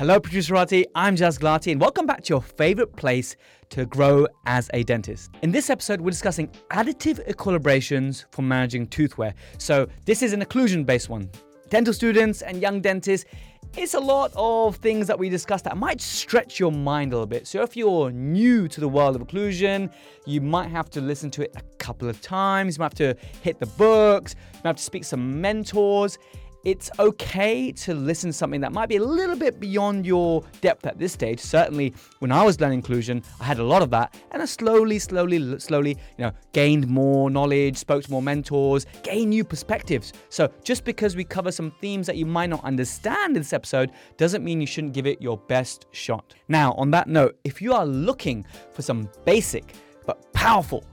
Hello, Protruserati. I'm Jaz Gulati, and welcome back to your favorite place to grow as a dentist. In this episode, we're discussing additive equilibrations for managing tooth wear. So, this is an occlusion based one. Dental students and young dentists, it's a lot of things that we discussed that might stretch your mind a little bit. So, if you're new to the world of occlusion, you might have to listen to it a couple of times. You might have to hit the books, you might have to speak to some mentors it's okay to listen to something that might be a little bit beyond your depth at this stage. Certainly, when I was learning occlusion, I had a lot of that, and I slowly, slowly, slowly, you know, gained more knowledge, spoke to more mentors, gained new perspectives. So, just because we cover some themes that you might not understand in this episode, doesn't mean you shouldn't give it your best shot. Now, on that note, if you are looking for some basic but powerful,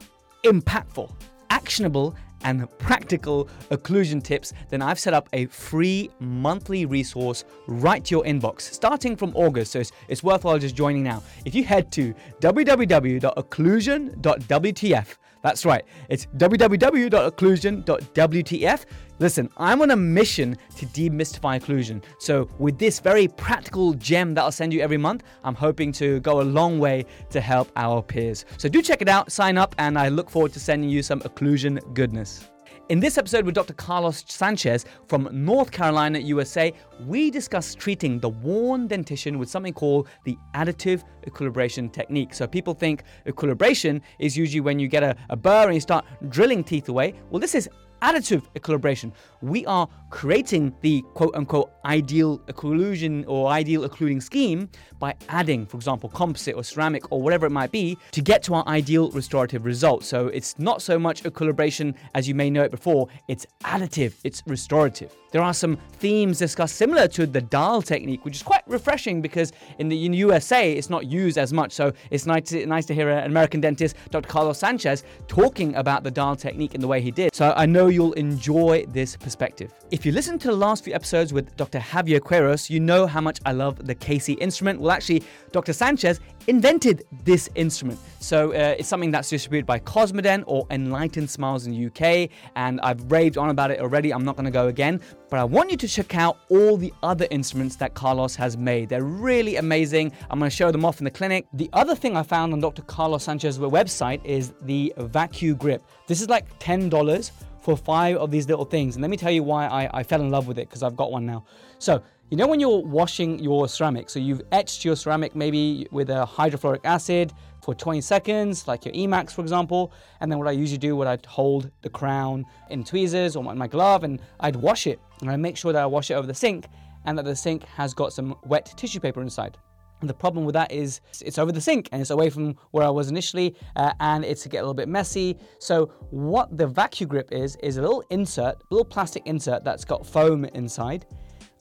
impactful, actionable and practical occlusion tips, then I've set up a free monthly resource right to your inbox starting from August. So it's, it's worthwhile just joining now. If you head to www.occlusion.wtf, that's right, it's www.occlusion.wtf. Listen, I'm on a mission to demystify occlusion. So, with this very practical gem that I'll send you every month, I'm hoping to go a long way to help our peers. So, do check it out, sign up, and I look forward to sending you some occlusion goodness. In this episode with Dr. Carlos Sanchez from North Carolina, USA, we discuss treating the worn dentition with something called the additive equilibration technique. So people think equilibration is usually when you get a, a burr and you start drilling teeth away. Well, this is additive equilibration. We are creating the quote unquote ideal occlusion or ideal occluding scheme by adding, for example, composite or ceramic or whatever it might be to get to our ideal restorative result. So it's not so much equilibration as you may know it before, it's additive, it's restorative. There are some themes discussed similar to the Dahl technique, which is quite refreshing because in the in USA it's not used as much. So it's nice to, nice to hear an American dentist, Dr. Carlos Sanchez, talking about the Dahl technique in the way he did. So I know you'll enjoy this perspective. If you listen to the last few episodes with Dr. Javier Queiroz, you know how much I love the KC instrument. Well, actually, Dr. Sanchez invented this instrument. So uh, it's something that's distributed by Cosmedent or Enlightened Smiles in the UK, and I've raved on about it already. I'm not going to go again, but I want you to check out all the other instruments that Carlos has made. They're really amazing. I'm going to show them off in the clinic. The other thing I found on Dr. Carlos Sanchez's website is the vacuum grip. This is like $10 for five of these little things. And let me tell you why I, I fell in love with it because I've got one now. So, you know, when you're washing your ceramic, so you've etched your ceramic maybe with a hydrofluoric acid for 20 seconds, like your Emax, for example. And then what I usually do, what I'd hold the crown in tweezers or in my glove and I'd wash it. And I make sure that I wash it over the sink and that the sink has got some wet tissue paper inside. And the problem with that is it's over the sink and it's away from where I was initially, uh, and it's to get a little bit messy. So what the vacuum grip is is a little insert, a little plastic insert that's got foam inside.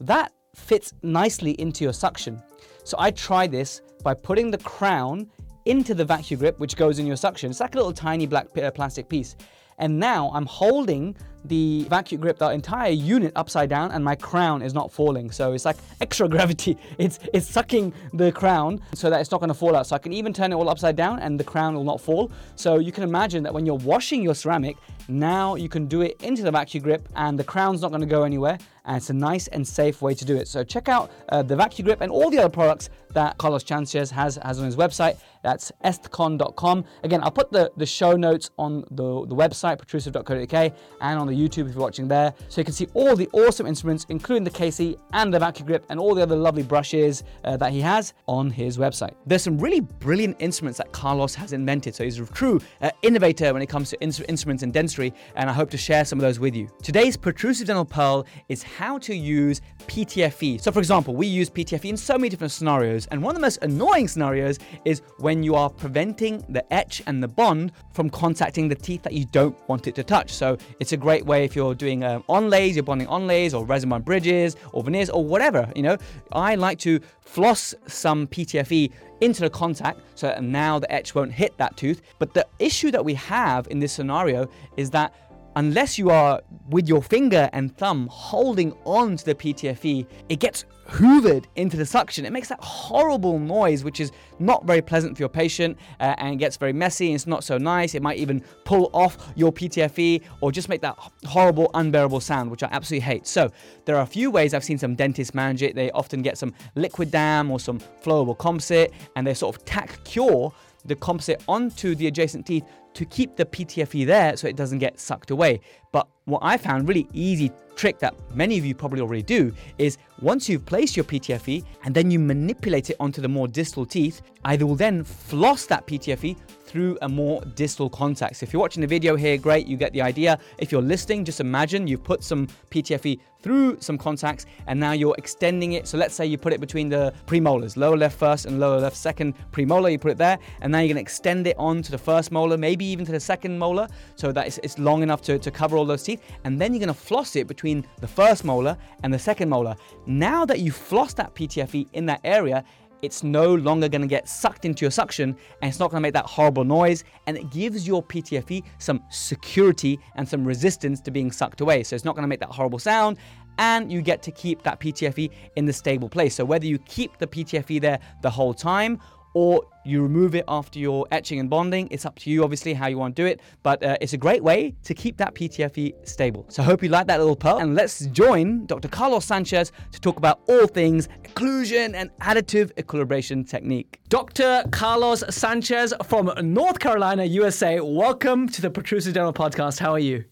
That fits nicely into your suction. So I try this by putting the crown into the vacuum grip, which goes in your suction. It's like a little tiny black uh, plastic piece. And now I'm holding the vacuum grip the entire unit upside down and my crown is not falling so it's like extra gravity it's it's sucking the crown so that it's not going to fall out so i can even turn it all upside down and the crown will not fall so you can imagine that when you're washing your ceramic now you can do it into the vacuum grip and the crown's not going to go anywhere and it's a nice and safe way to do it so check out uh, the vacuum grip and all the other products that carlos sanchez has has on his website that's estcon.com. again i'll put the, the show notes on the, the website protrusive.co.uk and on the YouTube if you're watching there. So you can see all the awesome instruments, including the KC and the vacuum grip and all the other lovely brushes uh, that he has on his website. There's some really brilliant instruments that Carlos has invented. So he's a true uh, innovator when it comes to in- instruments and dentistry, and I hope to share some of those with you. Today's protrusive dental pearl is how to use PTFE. So, for example, we use PTFE in so many different scenarios, and one of the most annoying scenarios is when you are preventing the etch and the bond from contacting the teeth that you don't want it to touch. So, it's a great way if you're doing um, onlays, you're bonding onlays or resin bond bridges or veneers or whatever. You know, I like to floss some PTFE into the contact so now the etch won't hit that tooth. But the issue that we have in this scenario is that unless you are with your finger and thumb holding on to the PTFE, it gets hoovered into the suction. It makes that horrible noise, which is not very pleasant for your patient uh, and gets very messy and it's not so nice. It might even pull off your PTFE or just make that horrible, unbearable sound, which I absolutely hate. So, there are a few ways I've seen some dentists manage it. They often get some liquid dam or some flowable composite and they sort of tack cure the composite onto the adjacent teeth to keep the PTFE there so it doesn't get sucked away. But what I found really easy trick that many of you probably already do is once you've placed your PTFE and then you manipulate it onto the more distal teeth, either will then floss that PTFE through a more distal contact. So if you're watching the video here, great, you get the idea. If you're listening, just imagine you've put some PTFE through some contacts and now you're extending it. So let's say you put it between the premolars, lower left first and lower left second premolar, you put it there, and now you're gonna extend it on to the first molar, maybe even to the second molar, so that it's, it's long enough to, to cover all those teeth. And then you're gonna floss it between the first molar and the second molar. Now that you floss that PTFE in that area, it's no longer going to get sucked into your suction and it's not going to make that horrible noise and it gives your PTFE some security and some resistance to being sucked away. So it's not going to make that horrible sound and you get to keep that PTFE in the stable place. So whether you keep the PTFE there the whole time or you remove it after your etching and bonding. It's up to you, obviously, how you want to do it, but uh, it's a great way to keep that PTFE stable. So I hope you like that little pearl, and let's join Dr. Carlos Sanchez to talk about all things occlusion and additive equilibration technique. Dr. Carlos Sanchez from North Carolina, USA, welcome to the Protrusive Dental Podcast. How are you?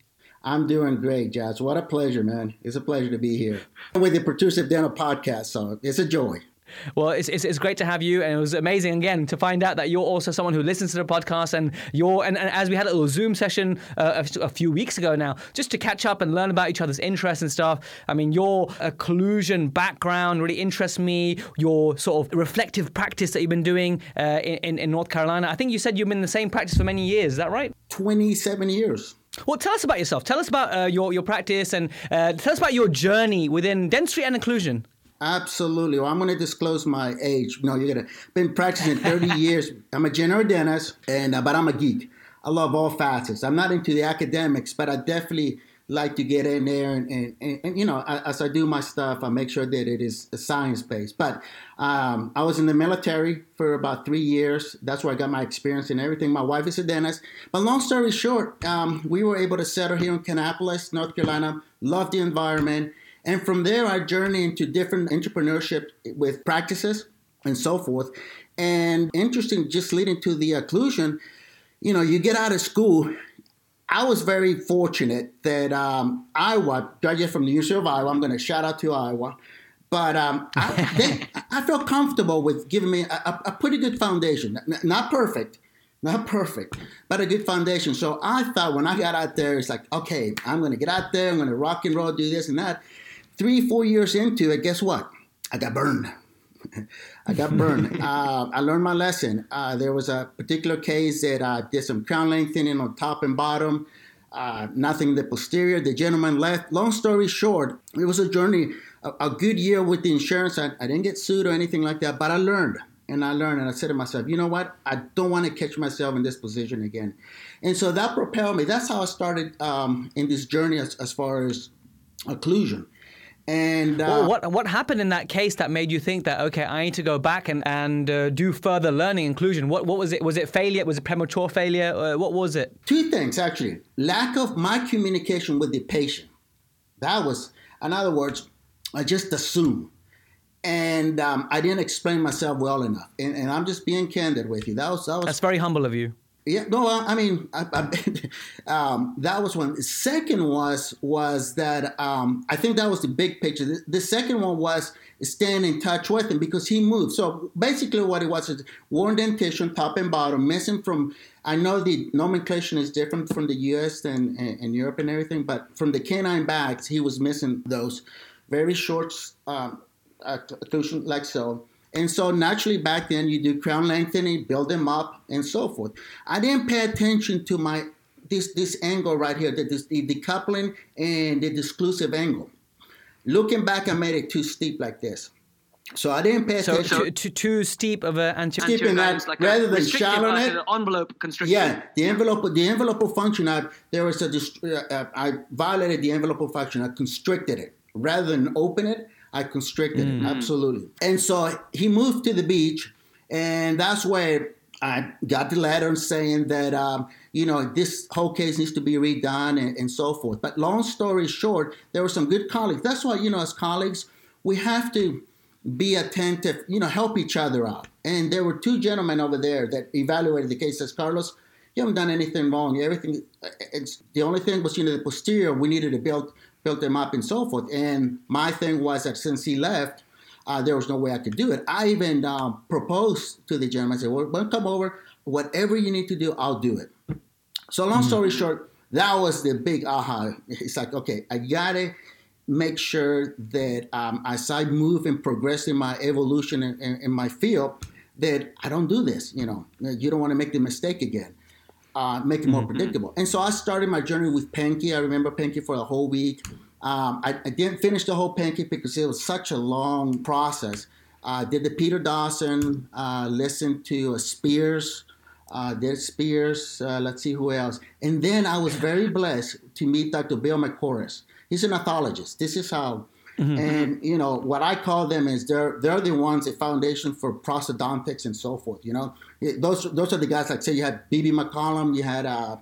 I'm doing great, Jazz. What a pleasure, man. It's a pleasure to be here with the Protrusive Dental Podcast, so it's a joy. Well, it's, it's, it's, great to have you, and it was amazing again to find out that you're also someone who listens to the podcast, and you're and, and as we had a little Zoom session uh, a, a, few weeks ago now, just to catch up and learn about each other's interests and stuff. I mean, your occlusion background really interests me. Your sort of reflective practice that you've been doing uh, in, in North Carolina. I think you said you've been in the same practice for many years. Is that right? Twenty-seven years. Well, tell us about yourself. Tell us about uh, your your practice and uh, tell us about your journey within dentistry and occlusion. Absolutely. Well, I'm going to disclose my age. No, you're going to been practicing 30 years. I'm a general dentist, and uh, but I'm a geek. I love all facets. I'm not into the academics, but I definitely like to get in there and, and, and, and you know, as I do my stuff, I make sure that it is science based. But um, I was in the military for about three years. That's where I got my experience and everything. My wife is a dentist. But long story short, um, we were able to settle here in Kannapolis, North Carolina. Love the environment and from there, I journeyed into different entrepreneurship with practices and so forth. And interesting, just leading to the occlusion, you know, you get out of school. I was very fortunate that um, Iowa, graduated from the University of Iowa. I'm going to shout out to Iowa. But um, I, they, I felt comfortable with giving me a, a pretty good foundation. Not perfect, not perfect, but a good foundation. So I thought when I got out there, it's like, okay, I'm going to get out there, I'm going to rock and roll, do this and that. Three, four years into it, guess what? I got burned. I got burned. uh, I learned my lesson. Uh, there was a particular case that I did some crown lengthening on top and bottom, uh, nothing the posterior. The gentleman left. Long story short, it was a journey, a, a good year with the insurance. I, I, didn't get sued or anything like that, but I learned. And I learned, and I said to myself, you know what? I don't want to catch myself in this position again. And so that propelled me. That's how I started um, in this journey as, as far as occlusion. And uh, well, what what happened in that case that made you think that okay, I need to go back and and uh, do further learning occlusion? What what was it? Was it failure? Was it premature failure? Uh, what was it? Two things actually: lack of my communication with the patient. That was, in other words, I just assumed, and um, I didn't explain myself well enough. And, and, I'm just being candid with you. That was that was. That's very humble of you. Yeah, no, I mean, I, I, um, that was one. The second was was that um, I think that was the big picture. The, the, second one was staying in touch with him because he moved. So basically, what it was is worn dentition, top and bottom, missing from. I know the nomenclature is different from the U.S. and, and, Europe and everything, but from the canine bags, he was missing those very short um, occlusion, like so and so naturally back then you do crown lengthening, build them up, and so forth. I didn't pay attention to my this this angle right here, the, the decoupling and the disclusive angle. Looking back, I made it too steep like this. So I didn't pay So attention. too, too, too steep of a anti. Steep in that, like rather a than restrictive, shallow like net. envelope constrictor. Yeah, the envelope, the envelope function. I, there was a, uh, uh, I violated the envelope function. I constricted it rather than open it. I constricted it absolutely. And so he moved to the beach, and that's where I got the letter saying that um, you know this whole case needs to be redone and, and so forth. But long story short, there were some good colleagues. That's why you know as colleagues we have to be attentive, you know, help each other out. And there were two gentlemen over there that evaluated the case. Says Carlos, you haven't done anything wrong. Everything, it's the only thing was you know the posterior. We needed to build build them up and so forth. And my thing was that since he left, uh, there was no way I could do it. I even um, proposed to the gentleman. I said, "Well, well, come over. Whatever you need to do, I'll do it." So long story short, that was the big aha. It's like, okay, I gotta make sure that um, as I move and progress in my evolution in, in, in my field, that I don't do this. You know, you don't want to make the mistake again. Uh, make it more predictable. And so I started my journey with Pankey. I remember Pankey for the whole week. Um, I, I didn't finish the whole Pankey because it was such a long process. Uh, did the Peter Dawson, uh, listened to Spears, uh, did Spears, uh, let's see who else. And then I was very blessed to meet Dr. Bill McCorris. He's an gnathologist. This is how, and you know, what I call them is they're they're the ones, a foundation for prosthodontics and so forth. You know, It- those those are the guys like say you had BB McCollum, you had uh,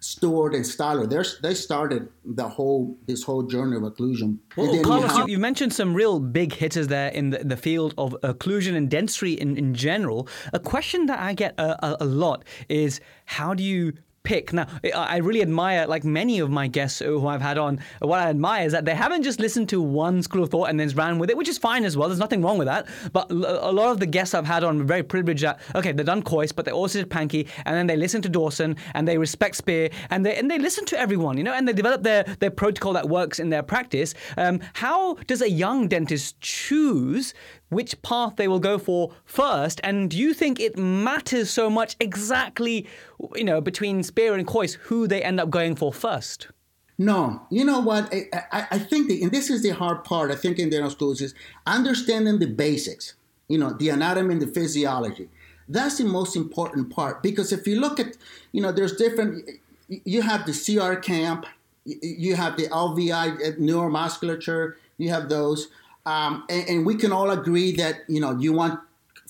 Stuart and Stallard. They're, they started the whole this whole journey of occlusion. Well, then you Carlos, have- you, you mentioned some real big hitters there in the, the field of occlusion and dentistry in, in general. A question that I get a, a, a lot is how do you pick? Now, I really admire, like many of my guests who I've had on, what I admire is that they haven't just listened to one school of thought and then ran with it, which is fine as well. There's nothing wrong with that. But a lot of the guests I've had on are very privileged that, okay, they've done Kois, but they also did Pankey, and then they listen to Dawson, and they respect Spear, and they and they listen to everyone, you know, and they develop their, their protocol that works in their practice. Um, how does a young dentist choose which path they will go for first? And do you think it matters so much exactly, you know, between Spear and Kois, who they end up going for first? No, you know what? I, I, I think, the, and this is the hard part. I think in dental schools is understanding the basics. You know, the anatomy and the physiology. That's the most important part because if you look at, you know, there's different. You have the CR camp, you have the LVI uh, neuromusculature. You have those, um, and, and we can all agree that you know you want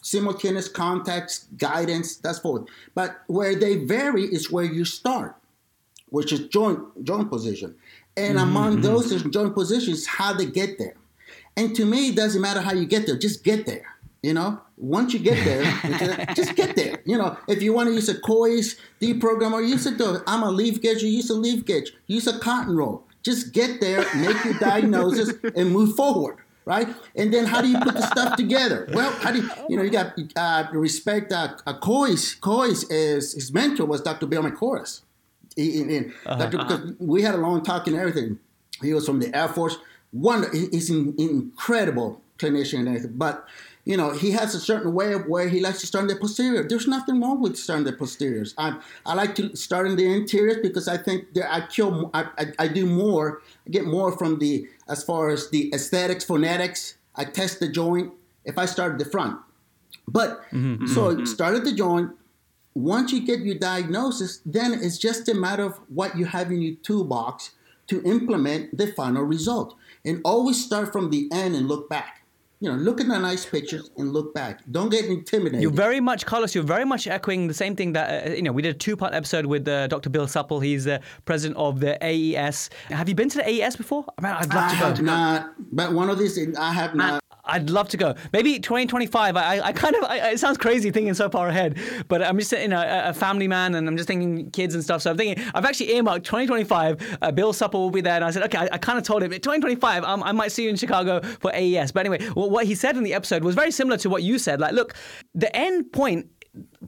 simultaneous contacts, guidance. That's forward. But where they vary is where you start which is joint joint position. And among those joint positions, how they get there. And to me, it doesn't matter how you get there, just get there. You know, once you get there, just get there. You know, if you want to use a Kois deprogrammer, use it. I'm a leaf gauge, you use a leaf gauge, use a cotton roll. Just get there, make your diagnosis, and move forward. Right, and then how do you put the stuff together? Well, how do you, you know you got uh, respect? Uh, uh, Kois, Kois is his mentor was Dr. Bill McCorris. He, and, and Dr. Because we had a long talk and everything. He was from the Air Force. One, he- he's an incredible clinician and everything. But you know, he has a certain way of where he likes to start in the posterior. There's nothing wrong with starting the posteriors. I I like to start in the interiors because I think that I kill. I, I, I do more. I get more from the as far as the aesthetics, phonetics. I test the joint if I start at the front. But mm-hmm. so mm-hmm. start at the joint. Once you get your diagnosis, then it's just a matter of what you have in your toolbox to implement the final result. And always start from the end and look back. You know, look at the nice pictures and look back. Don't get intimidated. You're very much, Carlos. You're very much echoing the same thing that uh, you know. We did a two-part episode with uh, Dr. Bill Supple. He's the president of the AES. Have you been to the AES before? I mean, I'd love I to go. have not, but one of these, I have not. I'd love to go. Maybe 2025. I, I kind of. I, it sounds crazy thinking so far ahead, but I'm just you know a, a family man, and I'm just thinking kids and stuff. So I'm thinking I've actually earmarked 2025. Uh, Bill Supple will be there, and I said, okay. I, I kind of told him 2025. Um, I might see you in Chicago for AES. But anyway, well, what he said in the episode was very similar to what you said. Like, look, the end point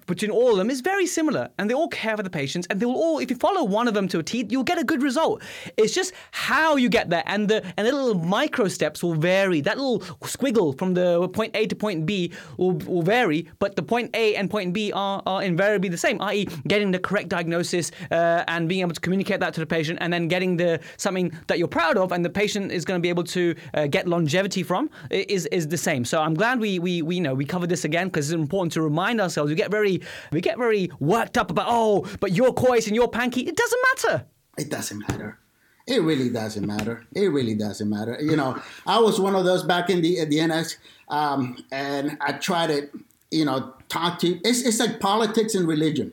between all of them is very similar, and they all care for the patients, and they will all. If you follow one of them to a T, you'll get a good result. It's just how you get there, and the and the little micro steps will vary. That little squiggle from the point A to point B will, will vary, but the point A and point B are, are invariably the same. I.e., getting the correct diagnosis uh, and being able to communicate that to the patient, and then getting the something that you're proud of, and the patient is going to be able to uh, get longevity from is is the same. So I'm glad we we, we you know we covered this again because it's important to remind ourselves. We get very we get very worked up about oh, but your Kois and your Pankey. It doesn't matter. It doesn't matter. It really doesn't matter. It really doesn't matter. You know, I was one of those back in the at the NS, um, and I try to, you know, talk to. It's it's like politics and religion.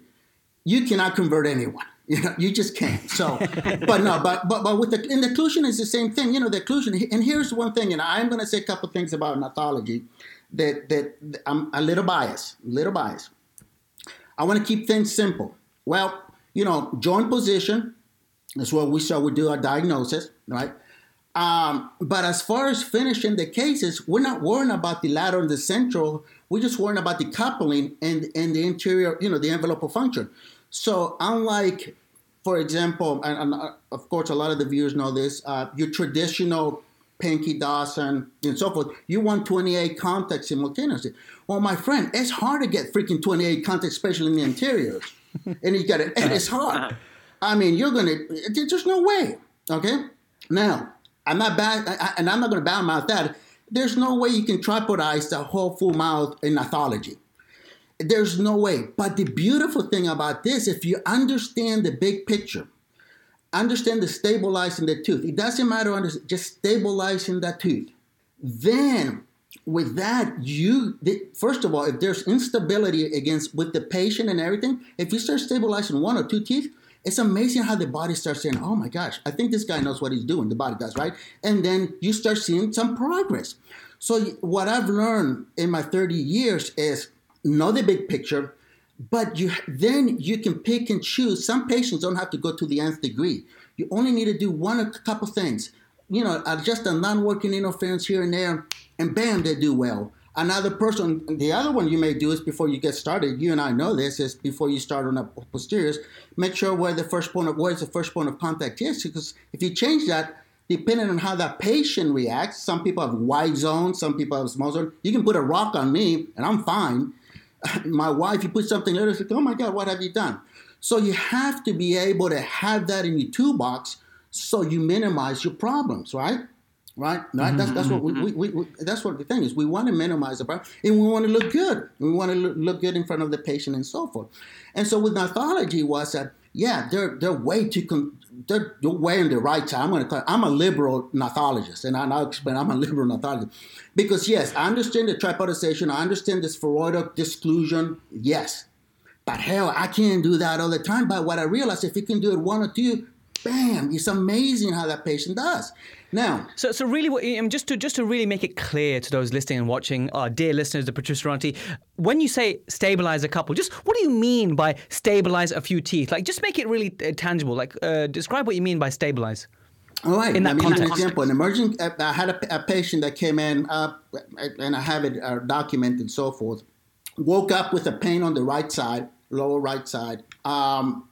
You cannot convert anyone. You know, you just can't. So, but no, but but but with the in the occlusion is the same thing. You know, the occlusion. And here's one thing, and I'm going to say a couple things about gnathology that that I'm a little biased, little biased. I want to keep things simple. Well, you know, joint position is what we start. We do our diagnosis, right? Um, but as far as finishing the cases, we're not worrying about the lateral and the central. We're just worrying about the coupling and, and the interior, you know, the envelope of function. So unlike, for example, and, and uh, of course a lot of the viewers know this, uh, your traditional Pankey Dawson and so forth, you want 28 contacts simultaneously. Well, my friend, it's hard to get freaking 28 contacts, especially in the interiors. and you got it, and it's hard. I mean, you're gonna, there's no way. Okay? Now, I'm not bad, and I'm not gonna badmouth that. There's no way you can tripodize the whole full mouth in gnathology. There's no way. But the beautiful thing about this, if you understand the big picture, understand the stabilizing the tooth. It doesn't matter, just stabilizing that tooth. Then, with that, you first of all, if there's instability against with the patient and everything, if you start stabilizing one or two teeth, it's amazing how the body starts saying, "Oh my gosh, I think this guy knows what he's doing." The body does, right? And then you start seeing some progress. So what I've learned in my 30 years is know the big picture, but you then you can pick and choose. Some patients don't have to go to the nth degree. You only need to do one or a couple things. You know, uh, just a non-working interference here and there, and bam, they do well. Another person, the other one you may do is before you get started. You and I know this is before you start on the posteriors. Make sure where the first point of where is the first point of contact is, because if you change that, depending on how that patient reacts, some people have wide zones, some people have small zone. You can put a rock on me, and I'm fine my wife, you put something there, it's like, oh my God, what have you done? So you have to be able to have that in your toolbox so you minimize your problems, right? Right? Mm-hmm, that's, that's what we, mm-hmm. we, we, that's what the thing is. We want to minimize the problem and we want to look good. We want to look, good in front of the patient and so forth. And so with gnathology was that yeah, they're they're way too con- they're, way in the right side. I'm going to I'm a liberal gnathologist, and I'll explain. I'm a liberal gnathologist because yes, I understand the tripodization. I understand this spheroidal disclusion. Yes, but hell, I can't do that all the time. But what I realized, if you can do it one or two, bam, it's amazing how that patient does. Now, so so really, um, just to just to really make it clear to those listening and watching, our dear listeners, the Protruserati, when you say stabilize a couple, just what do you mean by stabilize a few teeth? Like, just make it really uh, tangible. Like, uh, describe what you mean by stabilize. All right. In that I mean, context. an example, an emerging, uh, I had a, a patient that came in, uh, and I have it uh, documented and so forth. Woke up with a pain on the right side, lower right side. Um,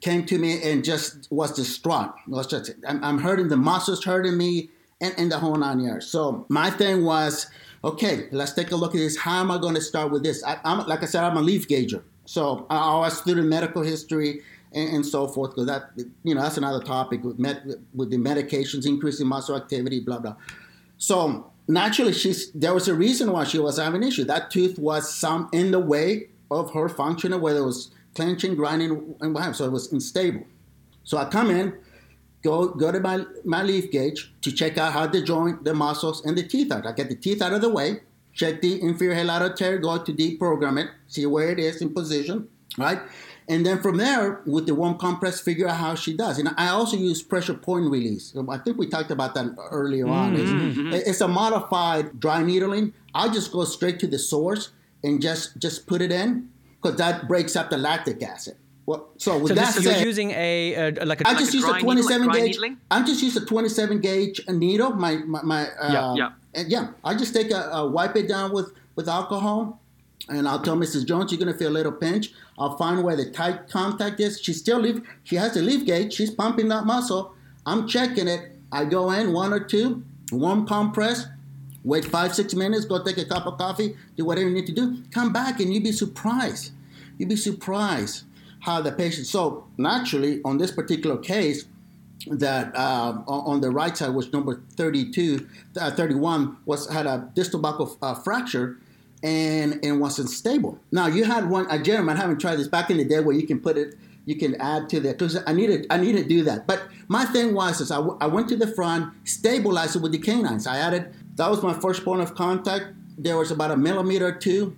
came to me and just was distraught. Was just, I'm, I'm hurting, the muscles hurting me, and, and the whole nine yards. So my thing was, okay, let's take a look at this. How am I going to start with this? I, am like I said, I'm a leaf gauger. So I always the medical history and, and so forth because that you know that's another topic with med, with the medications increasing muscle activity, blah blah. So naturally, she's there was a reason why she was having an issue. That tooth was some in the way of her functioning, whether it was clenching, grinding, and what have. So it was unstable. So I come in, go go to my, my leaf gauge to check out how the joint, the muscles, and the teeth are. I get the teeth out of the way, check the inferior lateral pterygoid, go to deprogram it, see where it is in position, right? And then from there, with the warm compress, figure out how she does. And I also use pressure point release. I think we talked about that earlier on. Mm-hmm. It's, it's, a modified dry needling. I just go straight to the source and just just put it in because that breaks up the lactic acid. Well, so with so that this, said, you're using a uh, like a I like just a use a 27 needle, like gauge. I just use a 27 gauge needle. My my, my uh, yeah yeah and yeah. I just take a, a wipe it down with with alcohol and I'll tell Mrs. Jones, you're gonna feel a little pinch. I'll find where the tight contact is. She still leave. She has the leaf gauge. She's pumping that muscle. I'm checking it. I go in one or two, one palm press. Wait five six minutes. Go take a cup of coffee. Do whatever you need to do. Come back and you'd be surprised. You'd be surprised how the patient. So naturally, on this particular case, that uh, on the right side was number 32, uh, 31 was had a distal buccal uh, fracture and and wasn't stable. Now you had one a gentleman I haven't tried this back in the day where you can put it you can add to that because I needed I need to do that. But my thing was is I, w- I went to the front, stabilized it with the canines. I added that was my first point of contact. There was about a millimeter or two.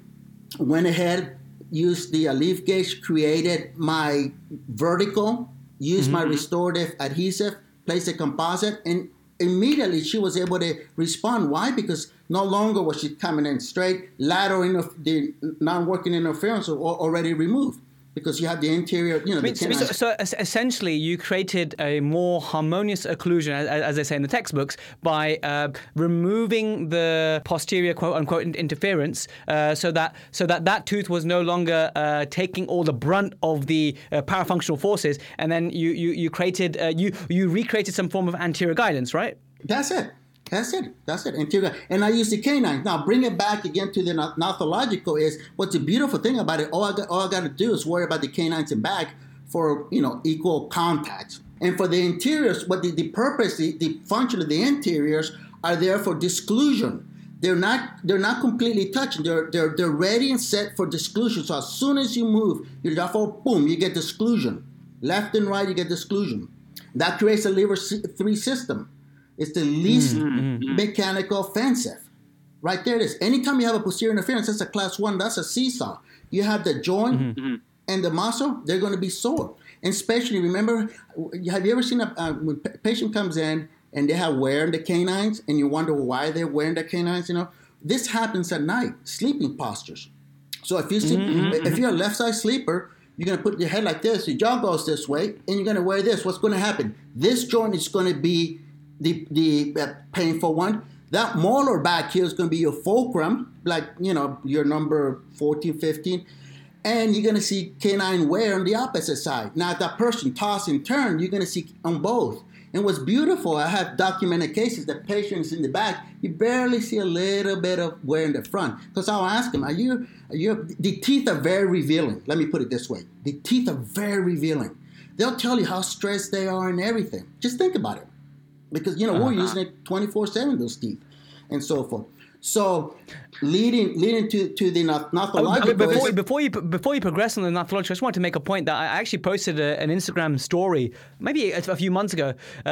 Went ahead, used the leaf gauge, created my vertical, used mm-hmm. my restorative adhesive, placed a composite, and immediately she was able to respond. Why? Because no longer was she coming in straight. Lateral, interf- the non-working interference was already removed because you have the interior, you know. So, so, essentially, you created a more harmonious occlusion, as, as they say in the textbooks, by uh, removing the posterior quote unquote interference, uh, so that so that that tooth was no longer uh, taking all the brunt of the uh, parafunctional forces, and then you you you created uh, you you recreated some form of anterior guidance, right? That's it. That's it. That's it. Anterior. And I use the canine. Now bring it back again to the gnathological is what's the beautiful thing about it. All I got, all I got to do is worry about the canines and back for you know equal contacts. And for the interiors, what the, the purpose, the, the function of the interiors are there for disclusion. They're not they're not completely touching. They're they're they're ready and set for disclusion. So as soon as you move your jaw boom, you get disclusion. Left and right, you get disclusion. That creates a lever three system. It's the least mm-hmm. mm-hmm. mechanical offensive. Right there it is. Anytime you have a posterior interference, that's a class one, that's a seesaw. You have the joint mm-hmm. mm-hmm. and the muscle, they're going to be sore. And especially, remember, have you ever seen a, uh, when a patient comes in and they have wear in the canines and you wonder why they're wearing the canines, you know? This happens at night, sleeping postures. So if you see, mm-hmm. if you're a left side sleeper, you're going to put your head like this, your jaw goes this way, and you're going to wear this. What's going to happen? This joint is going to be the, the uh, painful one. That molar back here is going to be your fulcrum, like, you know, your number 14, 15. And you're going to see canine wear on the opposite side. Now, if that person toss and turn, you're going to see on both. And what's beautiful, I have documented cases that patients in the back, you barely see a little bit of wear in the front. Because I'll ask them, are you, are you, the teeth are very revealing. Let me put it this way. The teeth are very revealing. They'll tell you how stressed they are and everything. Just think about it because you know uh-huh. we're using it 24 7 those teeth and so forth so leading leading to, to the gnathological. Before, is, before you before you progress on the gnathological, I just wanted to make a point that I actually posted a, an Instagram story maybe a, a few months ago, uh,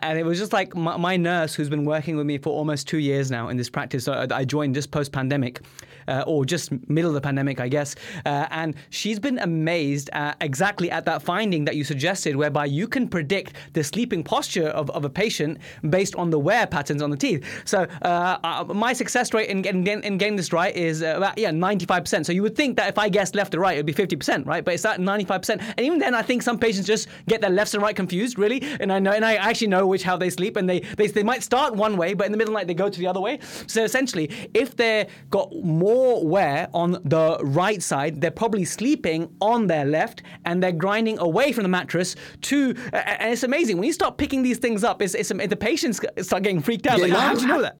and it was just like my, my, nurse who's been working with me for almost two years now in this practice. So I joined just post pandemic. Uh, or just middle of the pandemic, I guess. Uh, and she's been amazed at exactly at that finding that you suggested, whereby you can predict the sleeping posture of, of a patient based on the wear patterns on the teeth. So uh, uh my success rate in getting, in getting this right is uh, about yeah 95%. So you would think that if I guessed left or right, it'd be 50%, right? But it's at 95%. And even then, I think some patients just get their left and right confused, really. And I know, and I actually know which how they sleep, and they they, they might start one way, but in the middle of the night they go to the other way. So essentially, if they got more wear on the right side, they're probably sleeping on their left, and they're grinding away from the mattress to. And it's amazing when you start picking these things up. It's, it's the patients start getting freaked out. Yeah, like, how do you know that?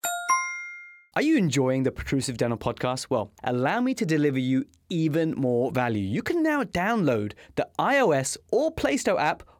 Are you enjoying the Protrusive Dental podcast? Well, allow me to deliver you even more value. You can now download the iOS or Play Store app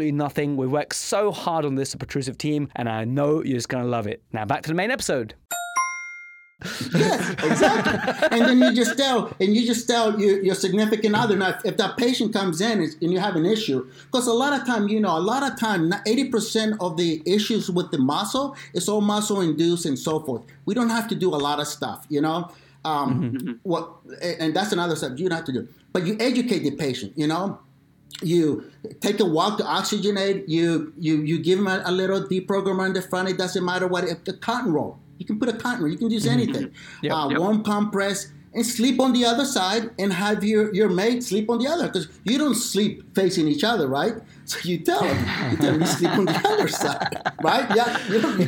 absolutely nothing. We worked so hard on this, Protrusive team, and I know you're just going to love it. Now back to the main episode. yes, exactly. and then you just tell, and you just tell your, your significant other. Now, if, if that patient comes in and you have an issue, because a lot of time, you know, a lot of time, eighty percent of the issues with the muscle is all muscle induced and so forth. We don't have to do a lot of stuff, you know. Um, mm-hmm. What, and that's another step you don't have to do. But you educate the patient. You know, you take a walk to oxygenate. You you you give them a, a little deprogrammer in the front. It doesn't matter what. If the cotton roll, you can put a cotton roll. You can use mm-hmm. anything. Yep, uh, yep. Warm palm press and sleep on the other side and have your, your mate sleep on the other because you don't sleep facing each other, right? So you tell them, you tell them you sleep on the other side, right? Yeah. You don't, you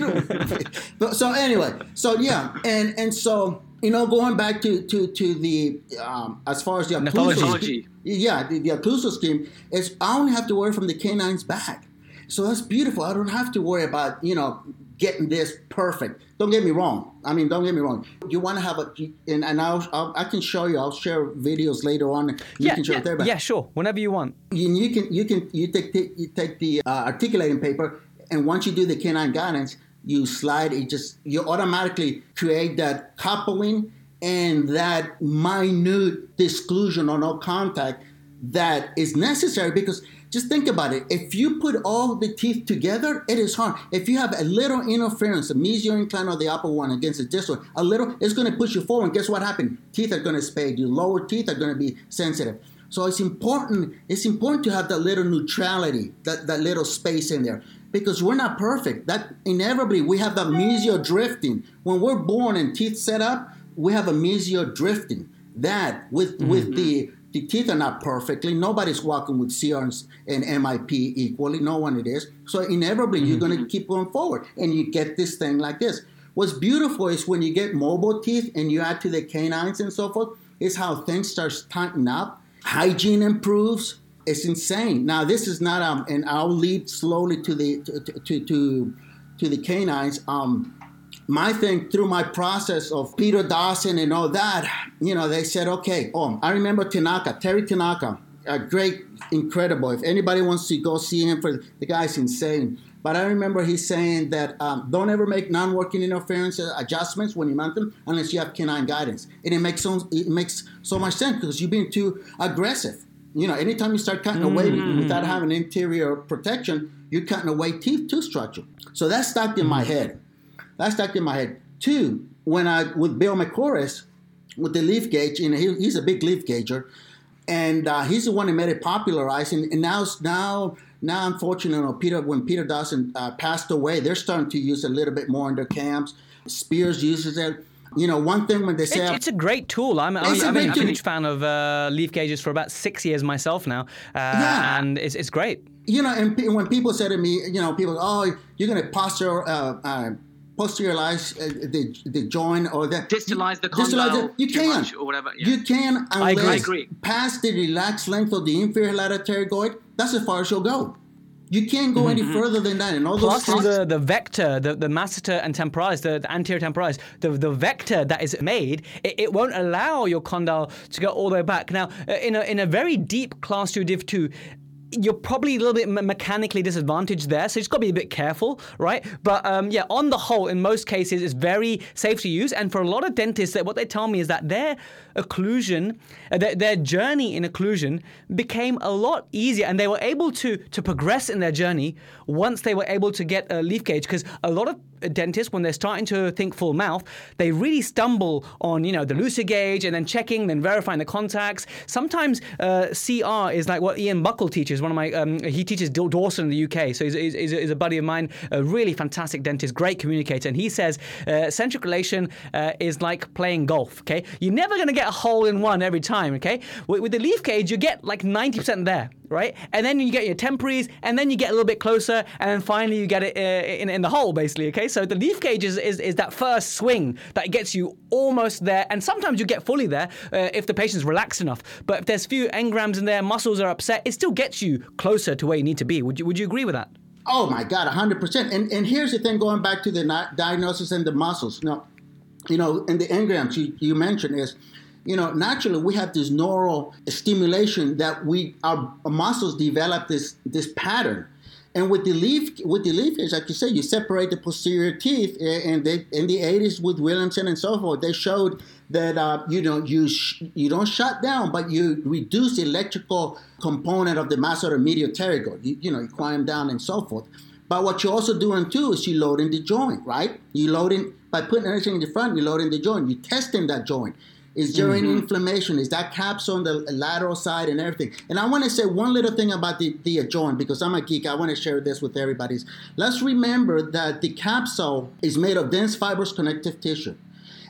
don't. So anyway, so yeah, and and so you know, going back to to to the um, as far as the Occlusal, yeah, the, the occlusal scheme is I only have to worry from the canines back. So that's beautiful. I don't have to worry about you know getting this perfect. Don't get me wrong. I mean, don't get me wrong. You want to have a, and, and I'll, I'll, i can show you. I'll share videos later on. You yeah, can show yeah, it there. But yeah, sure. Whenever you want. You, you can, you can, you take, the, you take the uh, articulating paper, and once you do the canine guidance, you slide it. Just you automatically create that coupling and that minute disclusion or no contact that is necessary because just think about it. If you put all the teeth together, it is hard. If you have a little interference, a mesial incline or the upper one against the distal, a little, it's going to push you forward. Guess what happened? Teeth are going to spade. Your lower teeth are going to be sensitive. So it's important. It's important to have that little neutrality, that, that little space in there, because we're not perfect. That inevitably we have that mesial drifting. When we're born and teeth set up, we have a mesial drifting. That with mm-hmm. with the the teeth are not perfectly. Nobody's walking with CRs and MIP equally. No one it is. So inevitably, mm-hmm. you're going to keep going forward, and you get this thing like this. What's beautiful is when you get mobile teeth and you add to the canines and so forth, is how things start tightening up. Hygiene improves. It's insane. Now this is not um, and I'll lead slowly to the to to to, to the canines. Um, my thing through my process of Peter Dawson and all that, you know, they said, okay, oh, I remember Tanaka, Terry Tanaka, a great, incredible. If anybody wants to go see him, for the guy's insane. But I remember he's saying that um, don't ever make non-working interference adjustments when you mount them unless you have canine guidance. And it makes so it makes so much sense because you're being too aggressive. You know, anytime you start cutting away without having interior protection, you're cutting away teeth tooth structure. So that stuck in my head. That stuck in my head. Two, when I with Bill McCorris with the leaf gauge, you know, he, he's a big leaf gauger, and uh, he's the one who made it popularized. And, and now, now, now, unfortunately, Peter when Peter Dawson uh, passed away, they're starting to use it a little bit more in their camps. Spears uses it. You know, one thing when they say it's, it's a great tool. I'm, I'm, I'm a huge fan of uh, leaf gauges for about six years myself now, uh, yeah. and it's, it's great. You know, and when people say to me, you know, people, oh, you're going to posture uh, uh posteriorize uh, the the joint or the distalize the condyle you can or whatever. Yeah. You can unless I agree. past the relaxed length of the inferior lateral pterygoid. That's as far as you'll go. You can't go mm-hmm. any further than that. And all Plus those the, the vector, the, the masseter and temporalis, the, the anterior temporalis, the, the vector that is made, it, it, won't allow your condyle to go all the way back. Now, uh, in a, in a very deep class 2 div 2, you're probably a little bit mechanically disadvantaged there, so you just got to be a bit careful, right? But um, yeah, on the whole, in most cases, it's very safe to use. And for a lot of dentists, what they tell me is that their occlusion, uh, their, their journey in occlusion became a lot easier, and they were able to to progress in their journey once they were able to get a leaf gauge. Because a lot of dentists, when they're starting to think full mouth, they really stumble on, you know, the Lucia jig and then checking, then verifying the contacts. Sometimes uh, CR is like what Ian Buckle teaches. One of my, um, he teaches Dawson in the UK, so he's, he's, he's, a buddy of mine, a really fantastic dentist, great communicator, and he says uh, centric relation uh, is like playing golf. Okay, you're never going to get a hole in one every time. Okay, with, with the leaf gauge, you get like 90% there right? And then you get your temporaries, and then you get a little bit closer, and then finally you get it uh, in, in the hole, basically, okay? So the leaf gauge is, is, is, that first swing that gets you almost there, and sometimes you get fully there uh, if the patient's relaxed enough. But if there's few engrams in there, muscles are upset, it still gets you closer to where you need to be. Would you, would you agree with that? Oh my God, 100%. And, and here's the thing going back to the diagnosis and the muscles. Now, you know, in the engrams you, you mentioned is, you know, naturally we have this neural stimulation that we our muscles develop this this pattern. And with the leaf, with the leaf gauge, like you said, you separate the posterior teeth, eh, and they in the 80s with Williamson and so forth, they showed that uh, you know you sh- you don't shut down, but you reduce the electrical component of the masseter medial pterygoid. You, you know, you quiet them down and so forth. But what you're also doing too is you loading the joint, right? You loading by putting everything in the front, you loading the joint. You testing that joint. Is there mm-hmm. any inflammation? Is that capsule on the lateral side and everything? And I want to say one little thing about the, the joint because I'm a geek. I want to share this with everybody. Let's remember that the capsule is made of dense fibrous connective tissue.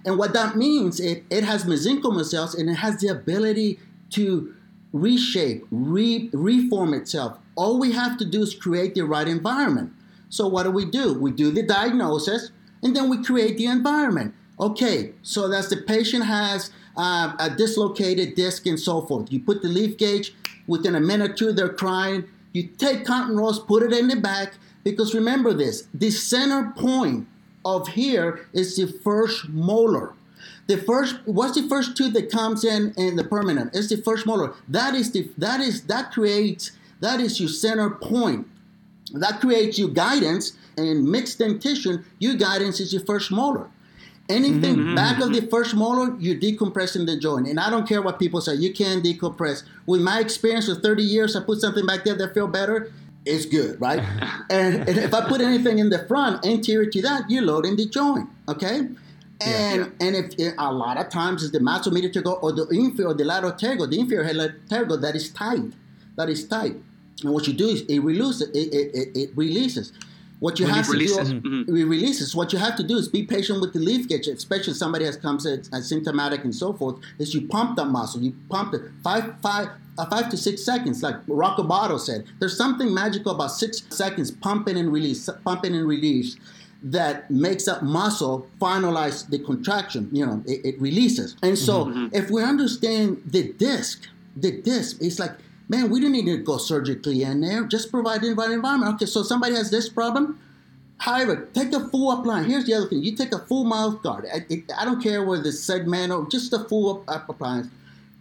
And what that means, it, it has mesenchymal cells and it has the ability to reshape, re, reform itself. All we have to do is create the right environment. So what do we do? We do the diagnosis and then we create the environment. Okay, so that's the patient has uh, a dislocated disc and so forth. You put the leaf gauge, within a minute or two, they're crying. You take cotton rolls, put it in the back, because remember this the center point of here is the first molar. The first, what's the first tooth that comes in in the permanent? It's the first molar. That is the that is that creates that is your center point. That creates your guidance and mixed dentition. Your guidance is your first molar. Anything mm-hmm. back of the first molar, you're decompressing the joint. And I don't care what people say, you can decompress. With my experience of 30 years, I put something back there that feel better, it's good, right? and, and, if I put anything in the front, anterior to that, you're loading the joint, okay? And yeah. and if it, a lot of times it's the masseter pterygoid or the inferior or the lateral pterygoid, the inferior pterygoid that is tight, that is tight. And what you do is it releases, it, it, it, it releases. What you when have to releases. do, mm-hmm. it releases. What you have to do is be patient with the leaf gauge, especially somebody has comes as symptomatic and so forth. Is you pump that muscle, you pump it five, five, uh, five to six seconds, like Rocco said. There's something magical about six seconds pumping and release, pumping and release that makes that muscle finalize the contraction. You know, it, it releases. And so, mm-hmm. if we understand the disc, the disc, it's like man, we don't need to go surgically in there. Just provide the right environment. Okay, so somebody has this problem. However, take a full appliance. Here's the other thing: you take a full mouth guard. I, it, I don't care whether it's segmental, just a full appliance.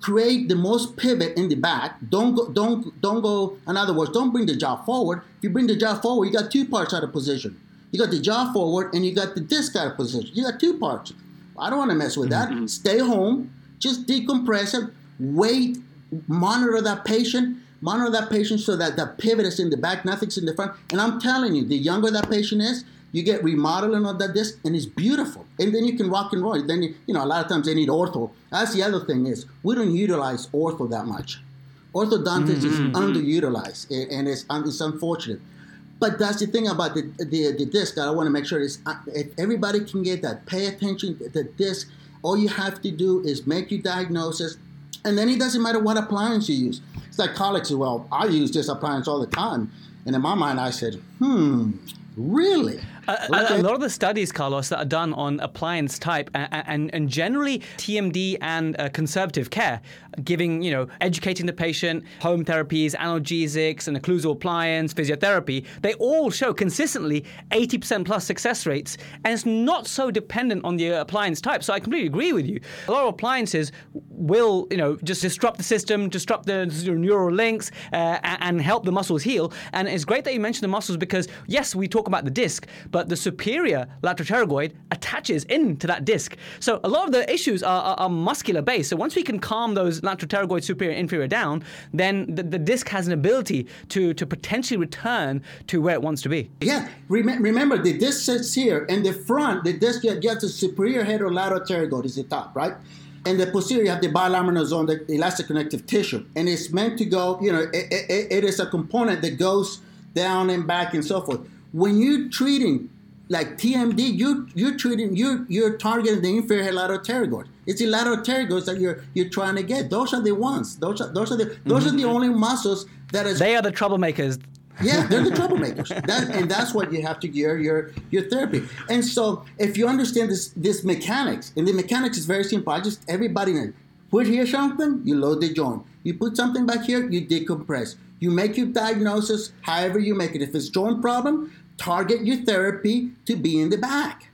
Create the most pivot in the back. Don't go. Don't don't go. In other words, don't bring the jaw forward. If you bring the jaw forward, you got two parts out of position. You got the jaw forward and you got the disc out of position. You got two parts. I don't want to mess with that. Mm-hmm. Stay home. Just decompress it. Wait monitor that patient, monitor that patient so that the pivot is in the back, nothing's in the front. And I'm telling you, the younger that patient is, you get remodeling of that disc, and it's beautiful. And then you can rock and roll. Then you, you know, a lot of times they need ortho. That's the other thing is we don't utilize ortho that much. Orthodontics mm-hmm. is underutilized, and it's it's unfortunate. But that's the thing about the the, the disc that I want to make sure is uh, if everybody can get that, pay attention to the disc. All you have to do is make your diagnosis, and then it doesn't matter what appliance you use. It's like colleagues well, I use this appliance all the time. And in my mind, I said, hmm, really? A, a, lot of the studies, Carlos, that are done on appliance type and, and, and generally TMD and uh, conservative care, giving, you know, educating the patient, home therapies, analgesics, and occlusal appliance, physiotherapy, they all show consistently 80% plus success rates. And it's not so dependent on the appliance type. So I completely agree with you. A lot of appliances will, you know, just disrupt the system, disrupt the neural links, uh, and help the muscles heal. And it's great that you mentioned the muscles because, yes, we talk about the disc, but the superior lateral pterygoid attaches into that disc. So a lot of the issues are, are, are muscular based. So once we can calm those lateral pterygoid superior inferior down, then the, the, disc has an ability to, to potentially return to where it wants to be. Yeah, Rem- remember the disc sits here, and the front, the disc gets the superior head or lateral pterygoid is the top, right? and the posterior you have the bilaminar zone, the elastic connective tissue, and it's meant to go. You know, it, it, it is a component that goes down and back and so forth. When you're treating like TMD, you you're treating you you're targeting the inferior lateral pterygoid. It's the lateral pterygoids that you're you're trying to get. Those are the ones. Those are those are the those mm-hmm. are the only muscles that is. They are the troublemakers. Yeah, they're the troublemakers. That, and that's what you have to gear your your therapy. And so if you understand this this mechanics, and the mechanics is very simple. I just everybody knows. Put here something, you load the joint. You put something back here, you decompress. You make your diagnosis however you make it. If it's joint problem, target your therapy to be in the back.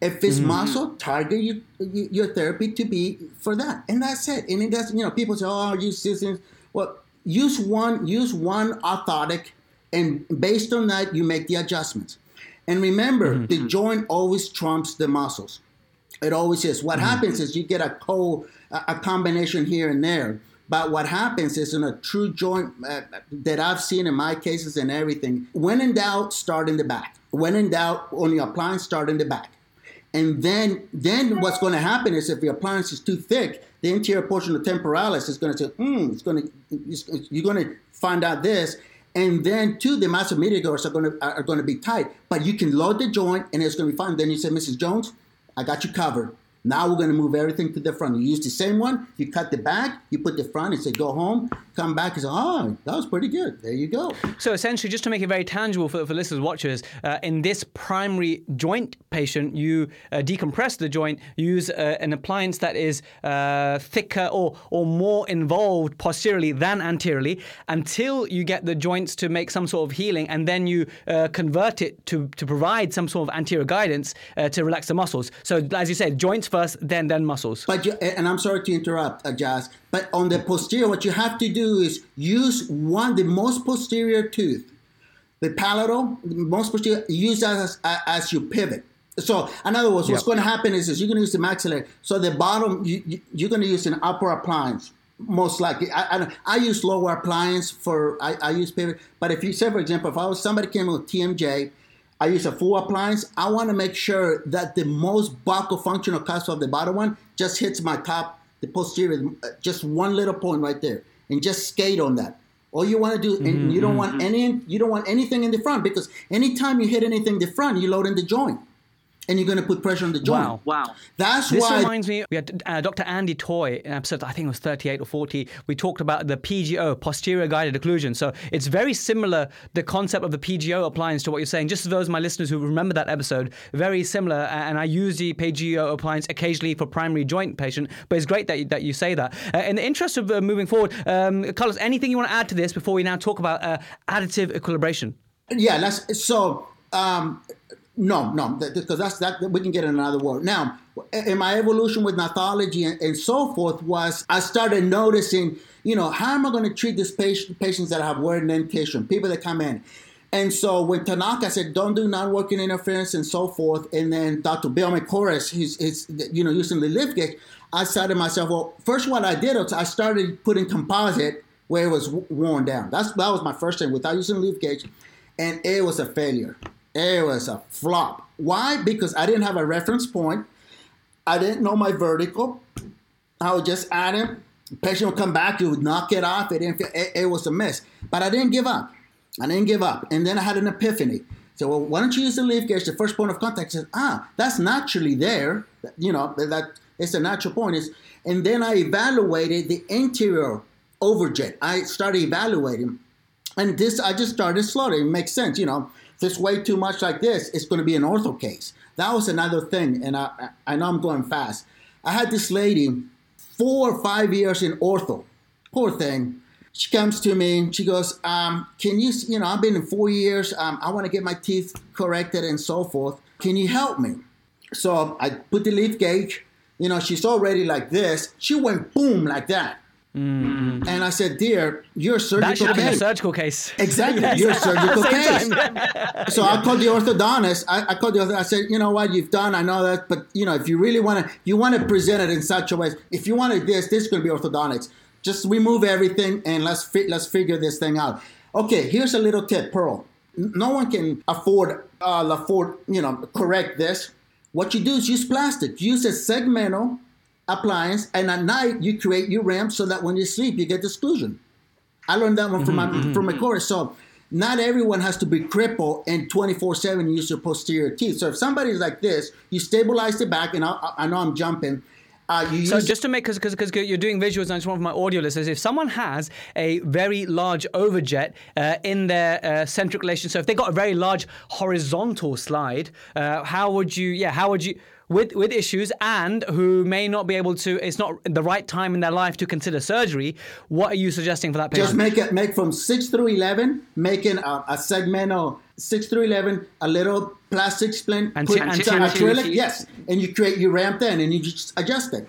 If it's mm-hmm. muscle, target your, your therapy to be for that, and that's it. And it doesn't, you know, people say, "Oh, use systems." Well, use one, use one orthotic, and based on that, you make the adjustments. And remember, mm-hmm. the joint always trumps the muscles. It always is. What mm-hmm. happens is you get a co a combination here and there. But what happens is in a true joint uh, that I've seen in my cases and everything, when in doubt, start in the back. When in doubt, on your appliance, start in the back. And then, then what's going to happen is if your appliance is too thick, the anterior portion of the temporalis is going to say, hmm, it's going to, you're going to find out this. And then two, the masseter are going to are going to be tight, but you can load the joint and it's going to be fine. Then you say, Mrs. Jones, I got you covered. Now we're going to move everything to the front. You use the same one, you cut the back, you put the front, and say, go home, come back, and say, oh, that was pretty good. There you go. So essentially, just to make it very tangible for, for listeners, watchers, uh, in this primary joint patient, you uh, decompress the joint, use uh, an appliance that is uh, thicker or, or more involved posteriorly than anteriorly until you get the joints to make some sort of healing, and then you uh, convert it to, to provide some sort of anterior guidance uh, to relax the muscles. So, as you said, joints first, then then muscles. But you, and I'm sorry to interrupt, uh, Jaz, but on the posterior, what you have to do is use one the most posterior tooth, the palatal, the most posterior. Use that as, as your pivot. So, in other words, what's yep. going to happen is, is you're going to use the maxillary. So the bottom, you, you're going to use an upper appliance most likely. I, I, I, use lower appliance for I, I use pivot. But if you say, for example, if I was somebody came with TMJ I use a full appliance. I want to make sure that the most buccal functional cusp of the bottom one just hits my top, the posterior, uh, just one little point right there, and just skate on that. All you want to do, and mm-hmm. you don't want mm-hmm. any, you don't want anything in the front because anytime you hit anything in the front, you load in the joint and you're going to put pressure on the joint. Wow, wow. That's this why. This reminds me, we had uh, Dr. Andy Toy in episode, I think it was 38 or 40. We talked about the PGO, posterior guided occlusion. So it's very similar, the concept of the PGO appliance to what you're saying. Just for those of my listeners who remember that episode, very similar. And I use the PGO appliance occasionally for primary joint patient, but it's great that you, that you say that. Uh, in the interest of uh, moving forward, um, Carlos, anything you want to add to this before we now talk about uh, additive equilibration? Yeah, that's so. Um, no, no, because that's that we can get in another word. Now, in my evolution with gnathology and, and, so forth was I started noticing, you know, how am I going to treat these patient, patients that have word indentation, people that come in. And so when Tanaka said, don't do non-working interference and so forth, and then Dr. Bill McCorris, he's, he's you know, using the leaf gauge, I said to myself, well, first what I did was I started putting composite where it was worn down. That's That was my first thing without using leaf gauge, and it was a failure. It was a flop. Why? Because I didn't have a reference point. I didn't know my vertical. I would just add it. Patient would come back. You would knock it off. It, didn't feel, it, it was a mess. But I didn't give up. I didn't give up. And then I had an epiphany. So, well, why don't you use the leaf gauge, the first point of contact? I said, ah, that's naturally there. You know, that it's a natural point. It's, and then I evaluated the anterior overjet. I started evaluating. And this, I just started slowly. It makes sense, you know. It's way too much like this, it's going to be an ortho case. That was another thing, and I, I know I'm going fast. I had this lady, four or five years in ortho. Poor thing. She comes to me. She goes, um, "Can you, you know, I've been in four years. Um, I want to get my teeth corrected and so forth. Can you help me?" So I put the leaf gauge. You know, she's already like this. She went boom like that. Mm. And I said, "Dear, you're a surgical that should have case. been a surgical case. Exactly, yes. you're a surgical case." so I called the orthodontist. I, I called the orthodontist. I said, "You know what? You've done. I know that, but you know, if you really want to, you want to present it in such a way. If you wanted this, this is going to be orthodontics. Just remove everything and let's fi- let's figure this thing out." Okay, here's a little tip, Pearl. No one can afford uh, afford you know correct this. What you do is use plastic. Use a segmental appliance, and at night you create your ramp so that when you sleep you get exclusion. I learned that one from mm-hmm, my mm-hmm. from my course. So not everyone has to be crippled and 24/7 use your posterior teeth. So if somebody's like this, you stabilize the back, and I, I know I'm jumping. Uh, so just to make, because because you're doing visuals, and I just want for my audio listeners, if someone has a very large overjet uh, in their uh, centric relation, so if they got a very large horizontal slide, uh, how would you, yeah, how would you, with with issues and who may not be able to it's not the right time in their life to consider surgery what are you suggesting for that patient just make it make from 6 through 11 making a, a segmental 6 through 11 a little plastic splint and put and acrylic yes and you create your ramp then and you just adjust it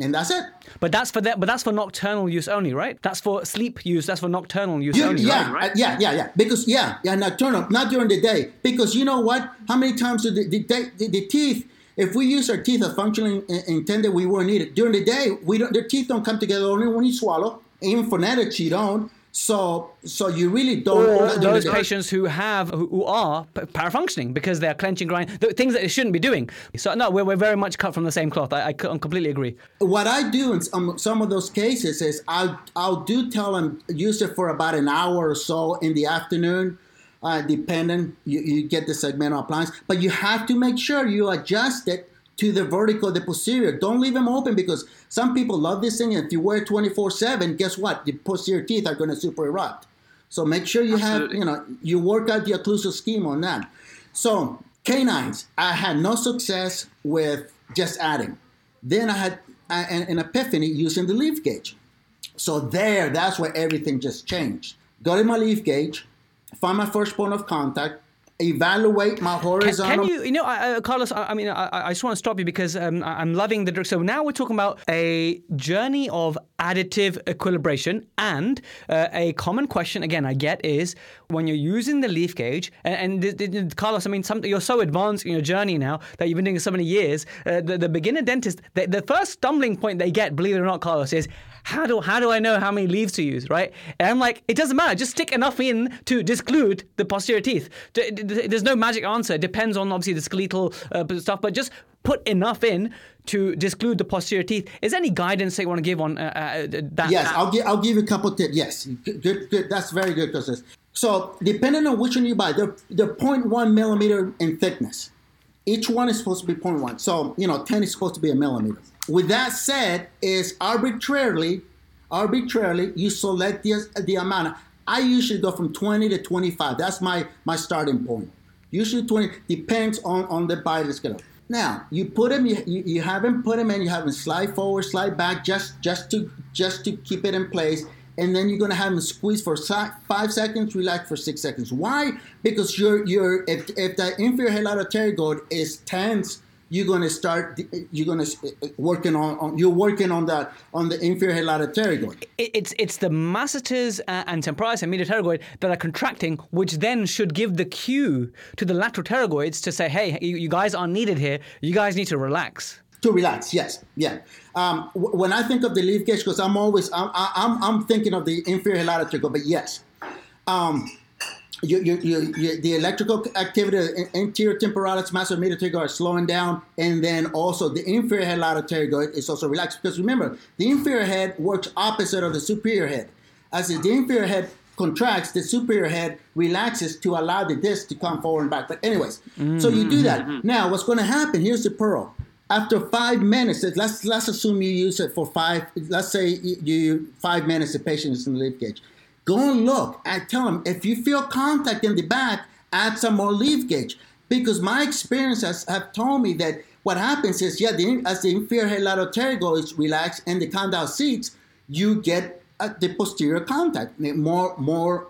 and that's it. But that's for that. But that's for nocturnal use only, right? That's for sleep use. That's for nocturnal use only. Yeah, right? uh, yeah, yeah, yeah. Because yeah, yeah, nocturnal, not during the day. Because you know what? How many times do the, the, the, the teeth if we use our teeth as functionally intended, we won't need it. During the day, we don't, their teeth don't come together only when you swallow. Even phonetics, you don't. So, so you really don't. Or those patients who have who are parafunctioning because they're clenching, grinding, things that they shouldn't be doing. So no, we're, we're very much cut from the same cloth. I, I completely agree. What I do in some, some of those cases is I'll I'll do tell them use it for about an hour or so in the afternoon. Uh, depending, you, you get the segmental appliance, but you have to make sure you adjust it to the vertical, the posterior. Don't leave them open because some people love this thing. And if you wear 24 7, guess what? The posterior teeth are going to super erupt. So make sure you Absolutely. have, you know, you work out the occlusal scheme on that. So canines, I had no success with just adding. Then I had an epiphany using the leaf gauge. So there, that's where everything just changed. Got in my leaf gauge, found my first point of contact, evaluate my horizontal. Can, can you, you know, uh, Carlos? I, I mean, I, I, just want to stop you because um, I'm loving the. So now we're talking about a journey of additive equilibration, and uh, a common question again I get is when you're using the leaf gauge, and, and Carlos, I mean, some, you're so advanced in your journey now that you've been doing it so many years. Uh, the, the beginner dentist, the, the first stumbling point they get, believe it or not, Carlos, is how do how do I know how many leaves to use, right? And I'm like, it doesn't matter. Just stick enough in to disclude the posterior teeth. There's no magic answer. It depends on obviously the skeletal uh, stuff, but just put enough in to disclude the posterior teeth. Is there any guidance that you want to give on uh, uh, that? Yes, I'll give I'll give you a couple tips. Yes, good, good. That's very good, because so depending on which one you buy, they're they're 0.1 millimeter in thickness. Each one is supposed to be 0.1. So you know, 10 is supposed to be a millimeter. With that said, is arbitrarily, arbitrarily you select the, the amount. I usually go from 20 to 25. That's my my starting point. Usually 20 depends on on the bite scale. Now you put them, you, you haven't put them in, you have them slide forward, slide back, just just to just to keep it in place, and then you're gonna have them squeeze for five seconds, relax for six seconds. Why? Because you're you're if if the inferior lateral pterygoid is tense you're going to start you're going to working on, on, you're working on that on the inferior lateral pterygoid it's it's the masseters uh, and temporalis and medial pterygoid that are contracting which then should give the cue to the lateral pterygoids to say hey you, guys aren't needed here. You guys need to relax. To relax yes yeah. Um, w- when i think of the leaf gauge because i'm always I'm, I'm i'm thinking of the inferior lateral pterygoid but yes. Um, you, you, you, the electrical activity, of anterior temporalis, massive medial are slowing down, and then also the inferior head lateral pterygoid is also relaxed. Because remember, the inferior head works opposite of the superior head. As the inferior head contracts, the superior head relaxes to allow the disc to come forward and back. But anyways, mm-hmm. so you do that. Mm-hmm. Now, what's going to happen? Here's the pearl. After five minutes, let's let's assume you use it for five. Let's say you, you five minutes. The patient is in the leaf gauge Go and look and tell them if you feel contact in the back, add some more leaf gauge. Because my experiences have told me that what happens is, yeah, the, as the inferior lateral pterygoid is relaxed and the condyle seats, you get uh, the posterior contact more, more,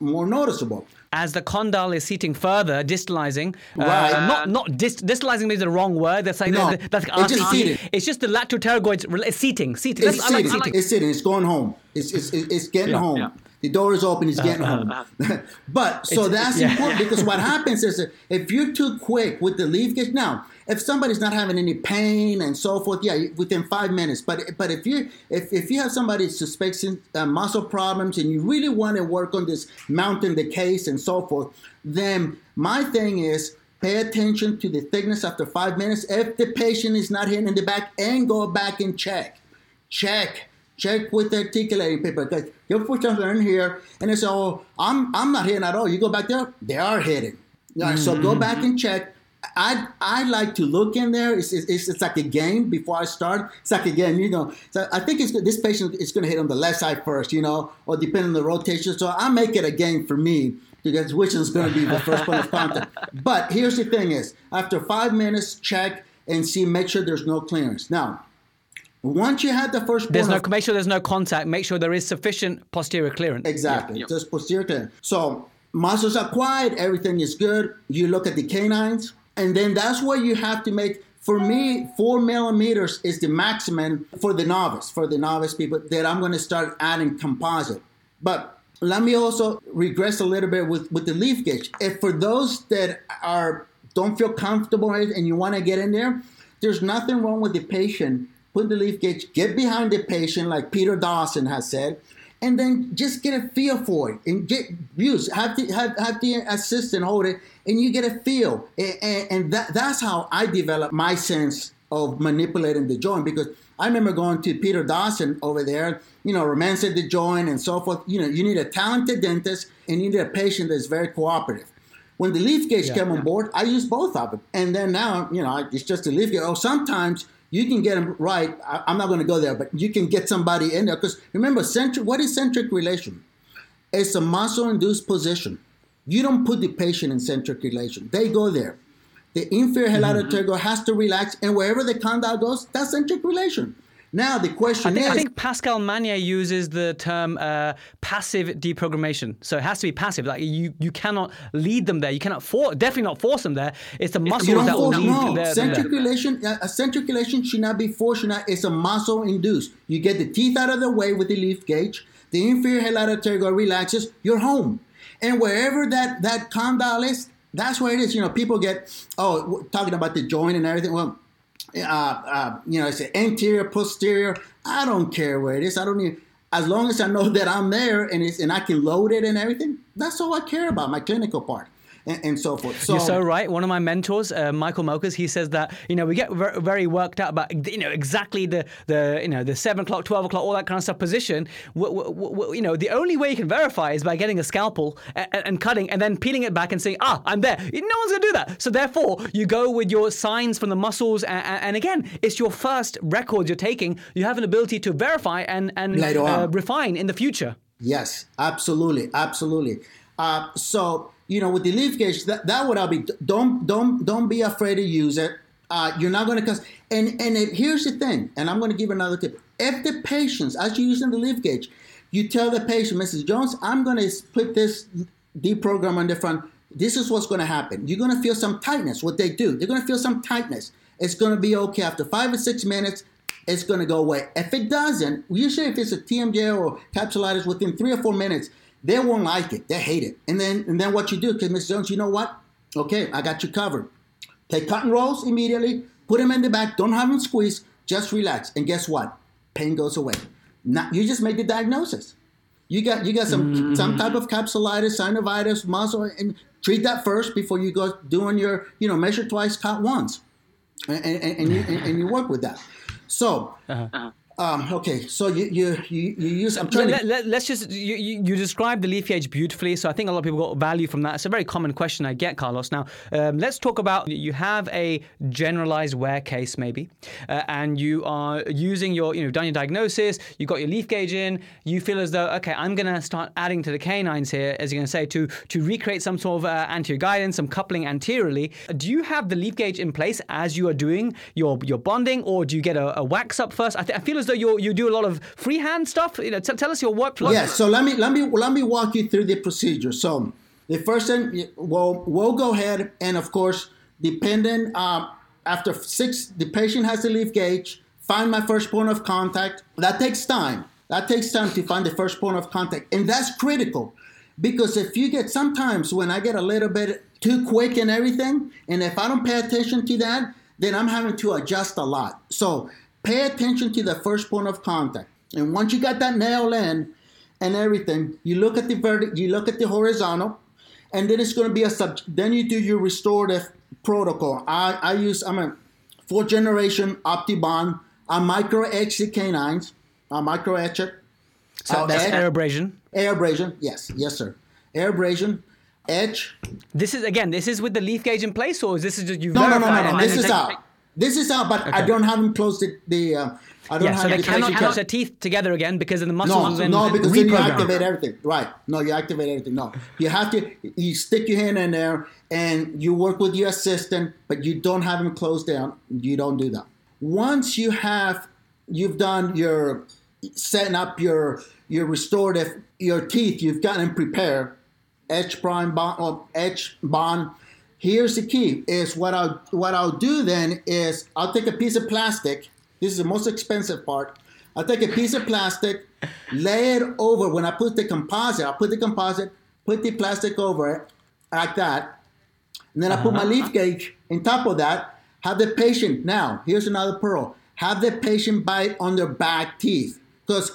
more noticeable as the condyle is seating further, distalizing. Uh, right. Uh, not not dist- distalizing means the wrong word. That's like no, that's it's just seating. It's just the lateral pterygoids. It's seating. Seating. It's, seating. Like, like, it's sitting. It's going home. It's it's, it's getting yeah, home. Yeah. The door is open. He's getting uh, home. but so it's, that's yeah. important because what happens is if you're too quick with the leaf gauge. Now, if somebody's not having any pain and so forth, yeah, within five minutes. But but if you if, if you have somebody suspecting uh, muscle problems and you really want to work on this mounting the case and so forth, then my thing is pay attention to the thickness after five minutes. If the patient is not hitting in the back, and go back and check, check check with the articulating paper. Because you put something in here and they say, oh, I'm, I'm not hitting at all. You go back there, they are hitting. mm-hmm. So go mm-hmm. back and check. I I like to look in there. It's, it's, it's like a game before I start. It's like a game, you know. So I think it's this patient is going to hit on the left side first, you know, or depending on the rotation. So I make it a game for me because which is going to be the first point of contact. But here's the thing: is after five minutes, check and see, make sure there's no clearance. Now, once you had the first there's no of, make sure there's no contact. Make sure there is sufficient posterior clearance. Exactly, just posterior clearance. So muscles are quiet, everything is good. You look at the canines, and then that's where you have to make. For me, four millimeters is the maximum for the novice. For the novice people, that I'm going to start adding composite. But let me also regress a little bit with with the leaf gauge. If for those that are don't feel comfortable and you want to get in there, there's nothing wrong with the patient put the leaf gauge, get behind the patient, like Peter Dawson has said, and then just get a feel for it and get use have the have, have the assistant hold it and you get a feel. And, and, and that, that's how i developed my sense of manipulating the joint because i remember going to peter dawson over there you know romancing the joint and so forth. You know you need a talented dentist and you need a patient that's very cooperative. When the leaf gauge yeah, came on board i used both of them. And then now you know it's just a leaf gauge oh sometimes you can get them right. I, am not going to go there, but you can get somebody in there because remember, centric. What is centric relation? It's a muscle-induced position. You don't put the patient in centric relation; they go there. The inferior mm-hmm. has to relax, and wherever the condyle goes, that's centric relation. Now the question I think, is, I think Pascal Magne uses the term uh, passive deprogrammation. So it has to be passive. Like you, you cannot lead them there. You cannot force, definitely not force them there. It's the muscles that will lead no. there. Centric relation, uh, a centric relation should not be forced. Should not, it's a muscle induced. You get the teeth out of the way with the leaf gauge. The inferior lateral pterygoid relaxes. You're home, and wherever that that condyle is, that's where it is. You know, people get oh talking about the joint and everything. Well uh, uh, you know, I say anterior, posterior. I don't care where it is. I don't need. As long as I know that I'm there and it's and I can load it and everything, that's all I care about. My clinical part and, and, so forth. So, You're so right. One of my mentors, uh, Michael Mokers, he says that you know we get very worked out about you know exactly the the you know the seven o'clock, twelve o'clock, all that kind of stuff position. W- w- w- you know the only way you can verify is by getting a scalpel and, and, cutting and then peeling it back and saying ah I'm there. No one's gonna do that. So therefore you go with your signs from the muscles and, and again it's your first records you're taking. You have an ability to verify and and uh, refine in the future. Yes, absolutely, absolutely. Uh, so you know, with the leaf gauge, that, that would all be don't don't don't be afraid to use it. Uh, you're not going to cause. And and it, here's the thing, and I'm going to give another tip. If the patients, as you're using the leaf gauge, you tell the patient, Mrs. Jones, I'm going to put this deprogram on the front. This is what's going to happen. You're going to feel some tightness. What they do, they're going to feel some tightness. It's going to be okay after five or six minutes. It's going to go away. If it doesn't, usually if it's a TMJ or capsulitis, within three or four minutes, they won't like it. They hate it. And then and then what you do, because Miss Jones, you know what? Okay, I got you covered. Take cotton rolls immediately, put them in the back, don't have them squeeze, just relax. And guess what? Pain goes away. Now you just made the diagnosis. You got you got some mm-hmm. some type of capsulitis, synovitis, muscle, and treat that first before you go doing your you know measure twice, cut once, and, and, and you and, you work with that. So. Uh-huh. Um, okay, so you you you, you use. I'm trying. Let, to... let, us just you, you, you described the leaf gauge beautifully, so I think a lot of people got value from that. It's a very common question I get, Carlos. Now, um, let's talk about you have a generalized wear case maybe, uh, and you are using your you know done your diagnosis, you got your leaf gauge in, you feel as though okay, I'm going to start adding to the canines here, as you're going to say, to to recreate some sort of uh, anterior guidance, some coupling anteriorly. Do you have the leaf gauge in place as you are doing your your bonding, or do you get a, a wax up first? I, th- I feel as though you you do a lot of freehand stuff. You know, t- tell us your workflow. Yes. So let me let me let me walk you through the procedure. So the first thing, we'll we'll go ahead and of course, depending uh, after six, the patient has the leaf gauge. Find my first point of contact. That takes time. That takes time to find the first point of contact, and that's critical because if you get sometimes when I get a little bit too quick and everything, and if I don't pay attention to that, then I'm having to adjust a lot. So pay attention to the first point of contact. And once you got that nail in and everything, you look at the vertical, you look at the horizontal, and then it's going to be a sub. Then you do your restorative protocol. I, I use I'm a fourth generation OptiBond. I micro etch the canines. I micro etch it. So that's air abrasion. Air abrasion, yes, yes, sir. Air abrasion, etch. This is again. This is with the leaf gauge in place, or is this just you? No, no, no, no, no. This is out. This is out, but okay. I don't have them close the. the uh, I don't yeah, have so they the cannot touch their teeth together again because of the muscles. No, no, because then you activate everything. Right? No, you activate everything. No, you have to. You stick your hand in there and you work with your assistant, but you don't have them closed down. You don't do that. Once you have, you've done your setting up your your restorative your teeth. You've gotten them prepared. Etch prime bond or etch bond Here's the key: is what I'll what I'll do then is I'll take a piece of plastic. This is the most expensive part. I'll take a piece of plastic, lay it over. When I put the composite, I'll put the composite, put the plastic over it like that, and then I put my uh-huh. leaf gauge on top of that. Have the patient now. Here's another pearl. have the patient bite on their back teeth. Because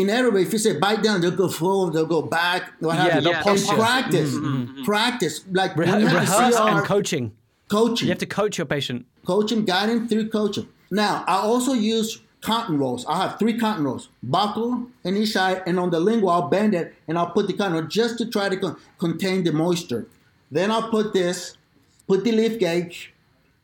inevitably, if you say bite down, they'll go forward, they'll go back. What Yeah, have you. they'll And posture. practice, mm-hmm. Mm-hmm. practice. Like Re- when you have rehearse a CR, and coaching. coaching. You have to coach your patient. Coaching, guiding through coaching. Now, I also use cotton rolls. I have three cotton rolls, buccal in each side, and on the lingual, I'll bend it and I'll put the cotton roll just to try to con- contain the moisture. Then I'll put this, put the leaf gauge,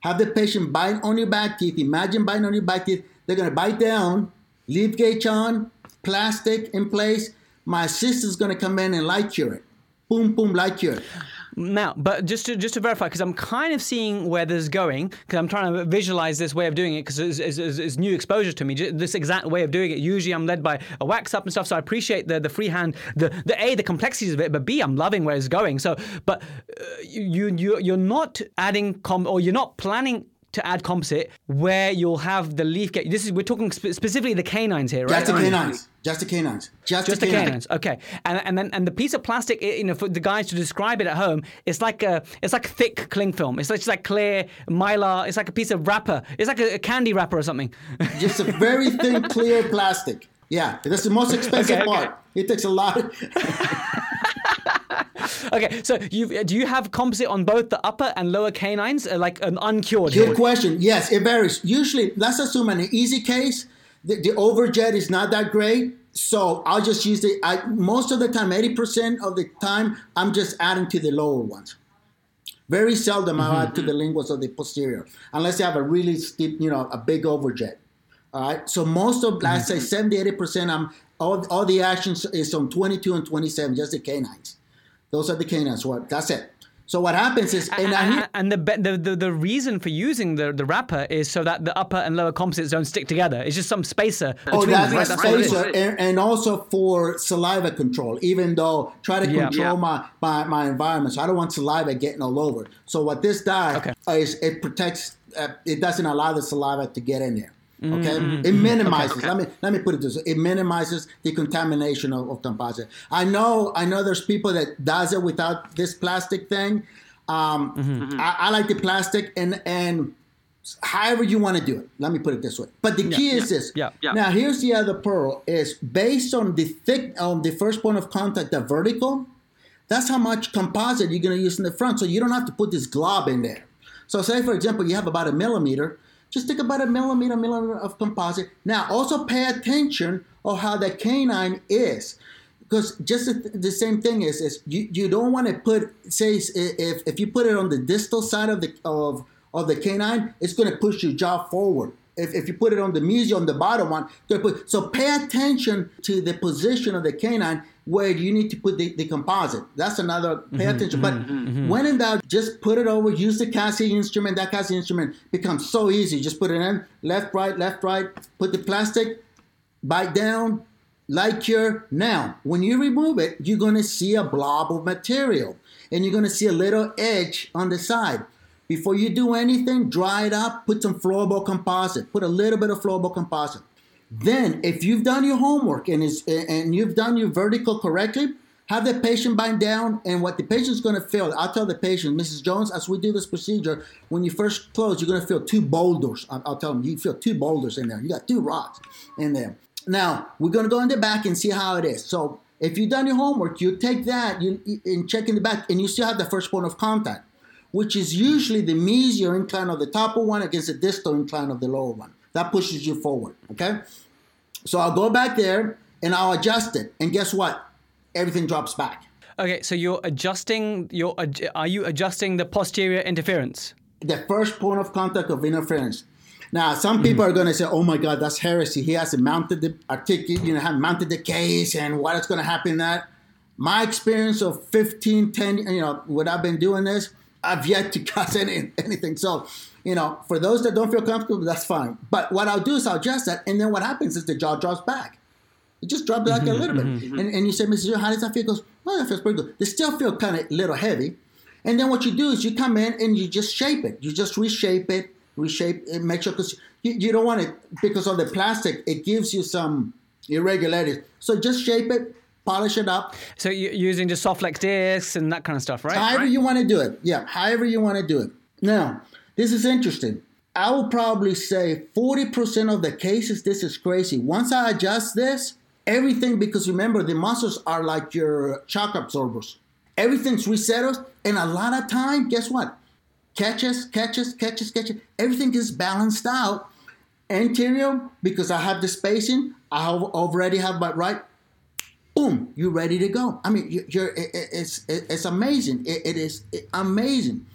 have the patient bite on your back teeth. Imagine biting on your back teeth. They're gonna bite down, leaf gauge on, plastic in place. My assistant's gonna come in and light cure it. Boom, boom, light cure it. Now, but just to just to verify, because I'm kind of seeing where this is going, because I'm trying to visualize this way of doing it, because it's, it's, it's, it's new exposure to me. ju- This exact way of doing it. Usually, I'm led by a wax up and stuff, so I appreciate the the freehand, the the a the complexities of it, but b I'm loving where it's going. So, but uh, you you you're not adding com or you're not planning. To add composite, where you'll have the leaf gauge. This is we're talking spe- specifically the canines here, right? That's the canines. Just the canines. Just, Just the the canines. okay. And and then and the piece of plastic, you know, for the guys to describe it at home, it's like a it's like thick cling film. It's like, it's like clear mylar. It's like a piece of wrapper. It's like a, a candy wrapper or something. Just a very thin, clear plastic. Yeah, that's the most expensive Okay, okay. part. It takes a lot. okay, so you do you have composite on both the upper and lower canines, uh, like an uncured? Good question. Yes, it varies. Usually, let's assume an easy case, the, the overjet is not that great. So I'll just use the. I, most of the time, eighty percent of the time, I'm just adding to the lower ones. Very seldom I'll add to mm-hmm. the linguals or the posterior, unless you have a really steep, you know, a big overjet. All right. So most of, let's say, mm-hmm. 70, 80 percent, I'm all, all the actions is on 22 and 27, just the canines. Those are the canines. What? That's it. So what happens is, and I And, and the, the the the reason for using the the wrapper is so that the upper and lower composites don't stick together. It's just some spacer. Oh, that's them, right? my That's all it is. spacer, and, and also for saliva control. Even though try to Yeah. control Yeah. my, my my environment, so I don't want saliva getting all over. So what this does Okay. is it protects. Uh, it doesn't allow the saliva to get in there. Mm-hmm. Okay, it minimizes. Let me let me put it this way: it minimizes the contamination of, of composite. I know I know there's people that does it without this plastic thing. Um, Mm-hmm. I, I like the plastic, and and however you want to do it. Let me put it this way. But the key is this. yeah, yeah. Now here's the other pearl: is based on the thick on the first point of contact, the vertical. That's how much composite you're going to use in the front. So you don't have to put this glob in there. So say for example, you have about a millimeter. Just think about a millimeter, millimeter of composite. Now also pay attention of how the canine is. Because just the, the same thing is, is you, you don't want to put say if, if you put it on the distal side of the of of the canine, it's going to push your jaw forward. If, if you put it on the mesial, on the bottom one, gonna so pay attention to the position of the canine where you need to put the, the composite. That's another, pay mm-hmm, attention. But mm-hmm, mm-hmm. when in doubt, just put it over, use the Cassie instrument. That Cassie instrument becomes so easy. Just put it in, left, right, left, right, put the plastic, bite down, light cure. Now, when you remove it, you're going to see a blob of material and you're going to see a little edge on the side. Before you do anything, dry it up, put some flowable composite, put a little bit of flowable composite. Then, if you've done your homework and, is, and you've done your vertical correctly, have the patient bind down, and what the patient's going to feel, I'll tell the patient, Mrs. Jones, as we do this procedure, when you first close, you're going to feel two boulders. I'll, I'll tell them, you feel two boulders in there. You got two rocks in there. Now, we're going to go in the back and see how it is. So, if you've done your homework, you take that you, and check in the back, and you still have the first point of contact, which is usually the mesial incline of the top one against the distal incline of the lower one. That pushes you forward, okay? So I'll go back there and I'll adjust it. And guess what? Everything drops back. Okay, so you're adjusting. You're are you adjusting the posterior interference? The first point of contact of interference. Now, some mm-hmm. people are going to say, "Oh my God, that's heresy. He hasn't mounted the articulate, you know, have mounted the case, and what is going to happen?" That my experience of 15, 10, you know, what I've been doing this, I've yet to cause any, anything. So, you know, for those that don't feel comfortable, that's fine. But what I'll do is I'll adjust that, and then what happens is the jaw drops back. It just drops back a mm-hmm, little bit. Mm-hmm, mm-hmm. And, and you say, Mrs. Joe, how does that feel? He goes, well, that feels pretty good. They still feel kind of a little heavy. And then what you do is you come in and you just shape it. You just reshape it, reshape it, make sure, because you, you don't want it, because of the plastic, it gives you some irregularities. So just shape it, polish it up, So you're using just soft flex discs and that kind of stuff, right? however you want to do it. Yeah, however you want to do it. Now, this is interesting. I will probably say 40% of the cases, this is crazy. Once I adjust this, everything, because remember, the muscles are like your shock absorbers. Everything's resettled, and a lot of time, guess what? Catches, catches, catches, catches. Everything is balanced out. Anterior, because I have the spacing, I have already have my right. Boom, you're ready to go. I mean, you're, it's, it's amazing. it is amazing.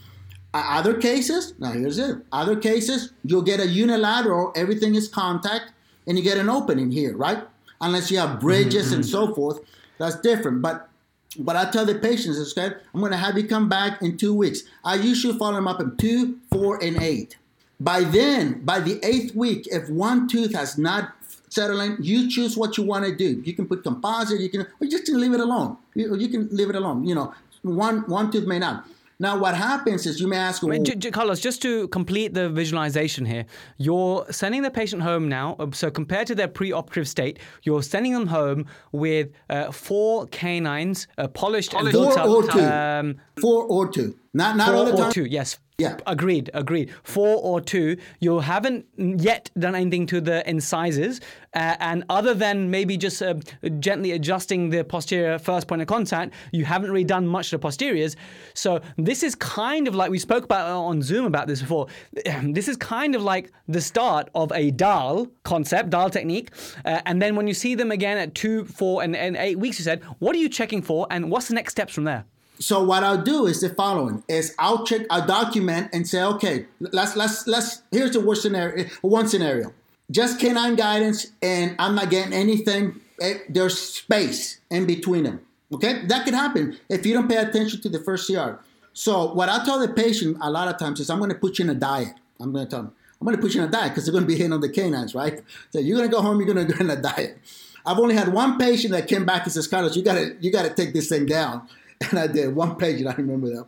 Other cases, now here's it. Other cases, you'll get a unilateral, everything is contact, and you get an opening here, right? Unless you have bridges mm-hmm. and so forth, that's different. But what I tell the patients is, okay, I'm going to have you come back in two weeks. I usually follow them up in two, four, and eight. By then, by the eighth week, if one tooth has not settled in, you choose what you want to do. You can put composite, you can, or just leave it alone. You, you can leave it alone. You know, one one tooth may not. Now, what happens is you may ask, well, J- J- Carlos, just to complete the visualization here, you're sending the patient home now. Uh, so, compared to their pre-operative state, you're sending them home with uh, four canines, uh, polished, polished, and built four up. Or two. Um, four or two. Not not four all the time. or two. Yes, yeah. Agreed, agreed. Four or two, you haven't yet done anything to the incisors. Uh, and other than maybe just uh, gently adjusting the posterior first point of contact, you haven't really done much to the posteriors. So this is kind of like we spoke about on Zoom about this before. This is kind of like the start of a Dahl concept, Dahl technique. Uh, and then when you see them again at two, four, and, and eight weeks, you said, what are you checking for? And what's the next steps from there? So what I'll do is the following: is I'll check, I'll document, and say, okay, let's let's let's. Here's the worst scenario. One scenario: just canine guidance, and I'm not getting anything. Eh, there's space in between them. Okay, that could happen if you don't pay attention to the first CR. So what I tell the patient a lot of times is, I'm going to put you in a diet. I'm going to tell them, I'm going to put you in a diet because they're going to be hitting on the canines, right? So you're going to go home, you're going to go in a diet. I've only had one patient that came back and says, Carlos, you got to you got to take this thing down. and I did one page, and I remember that.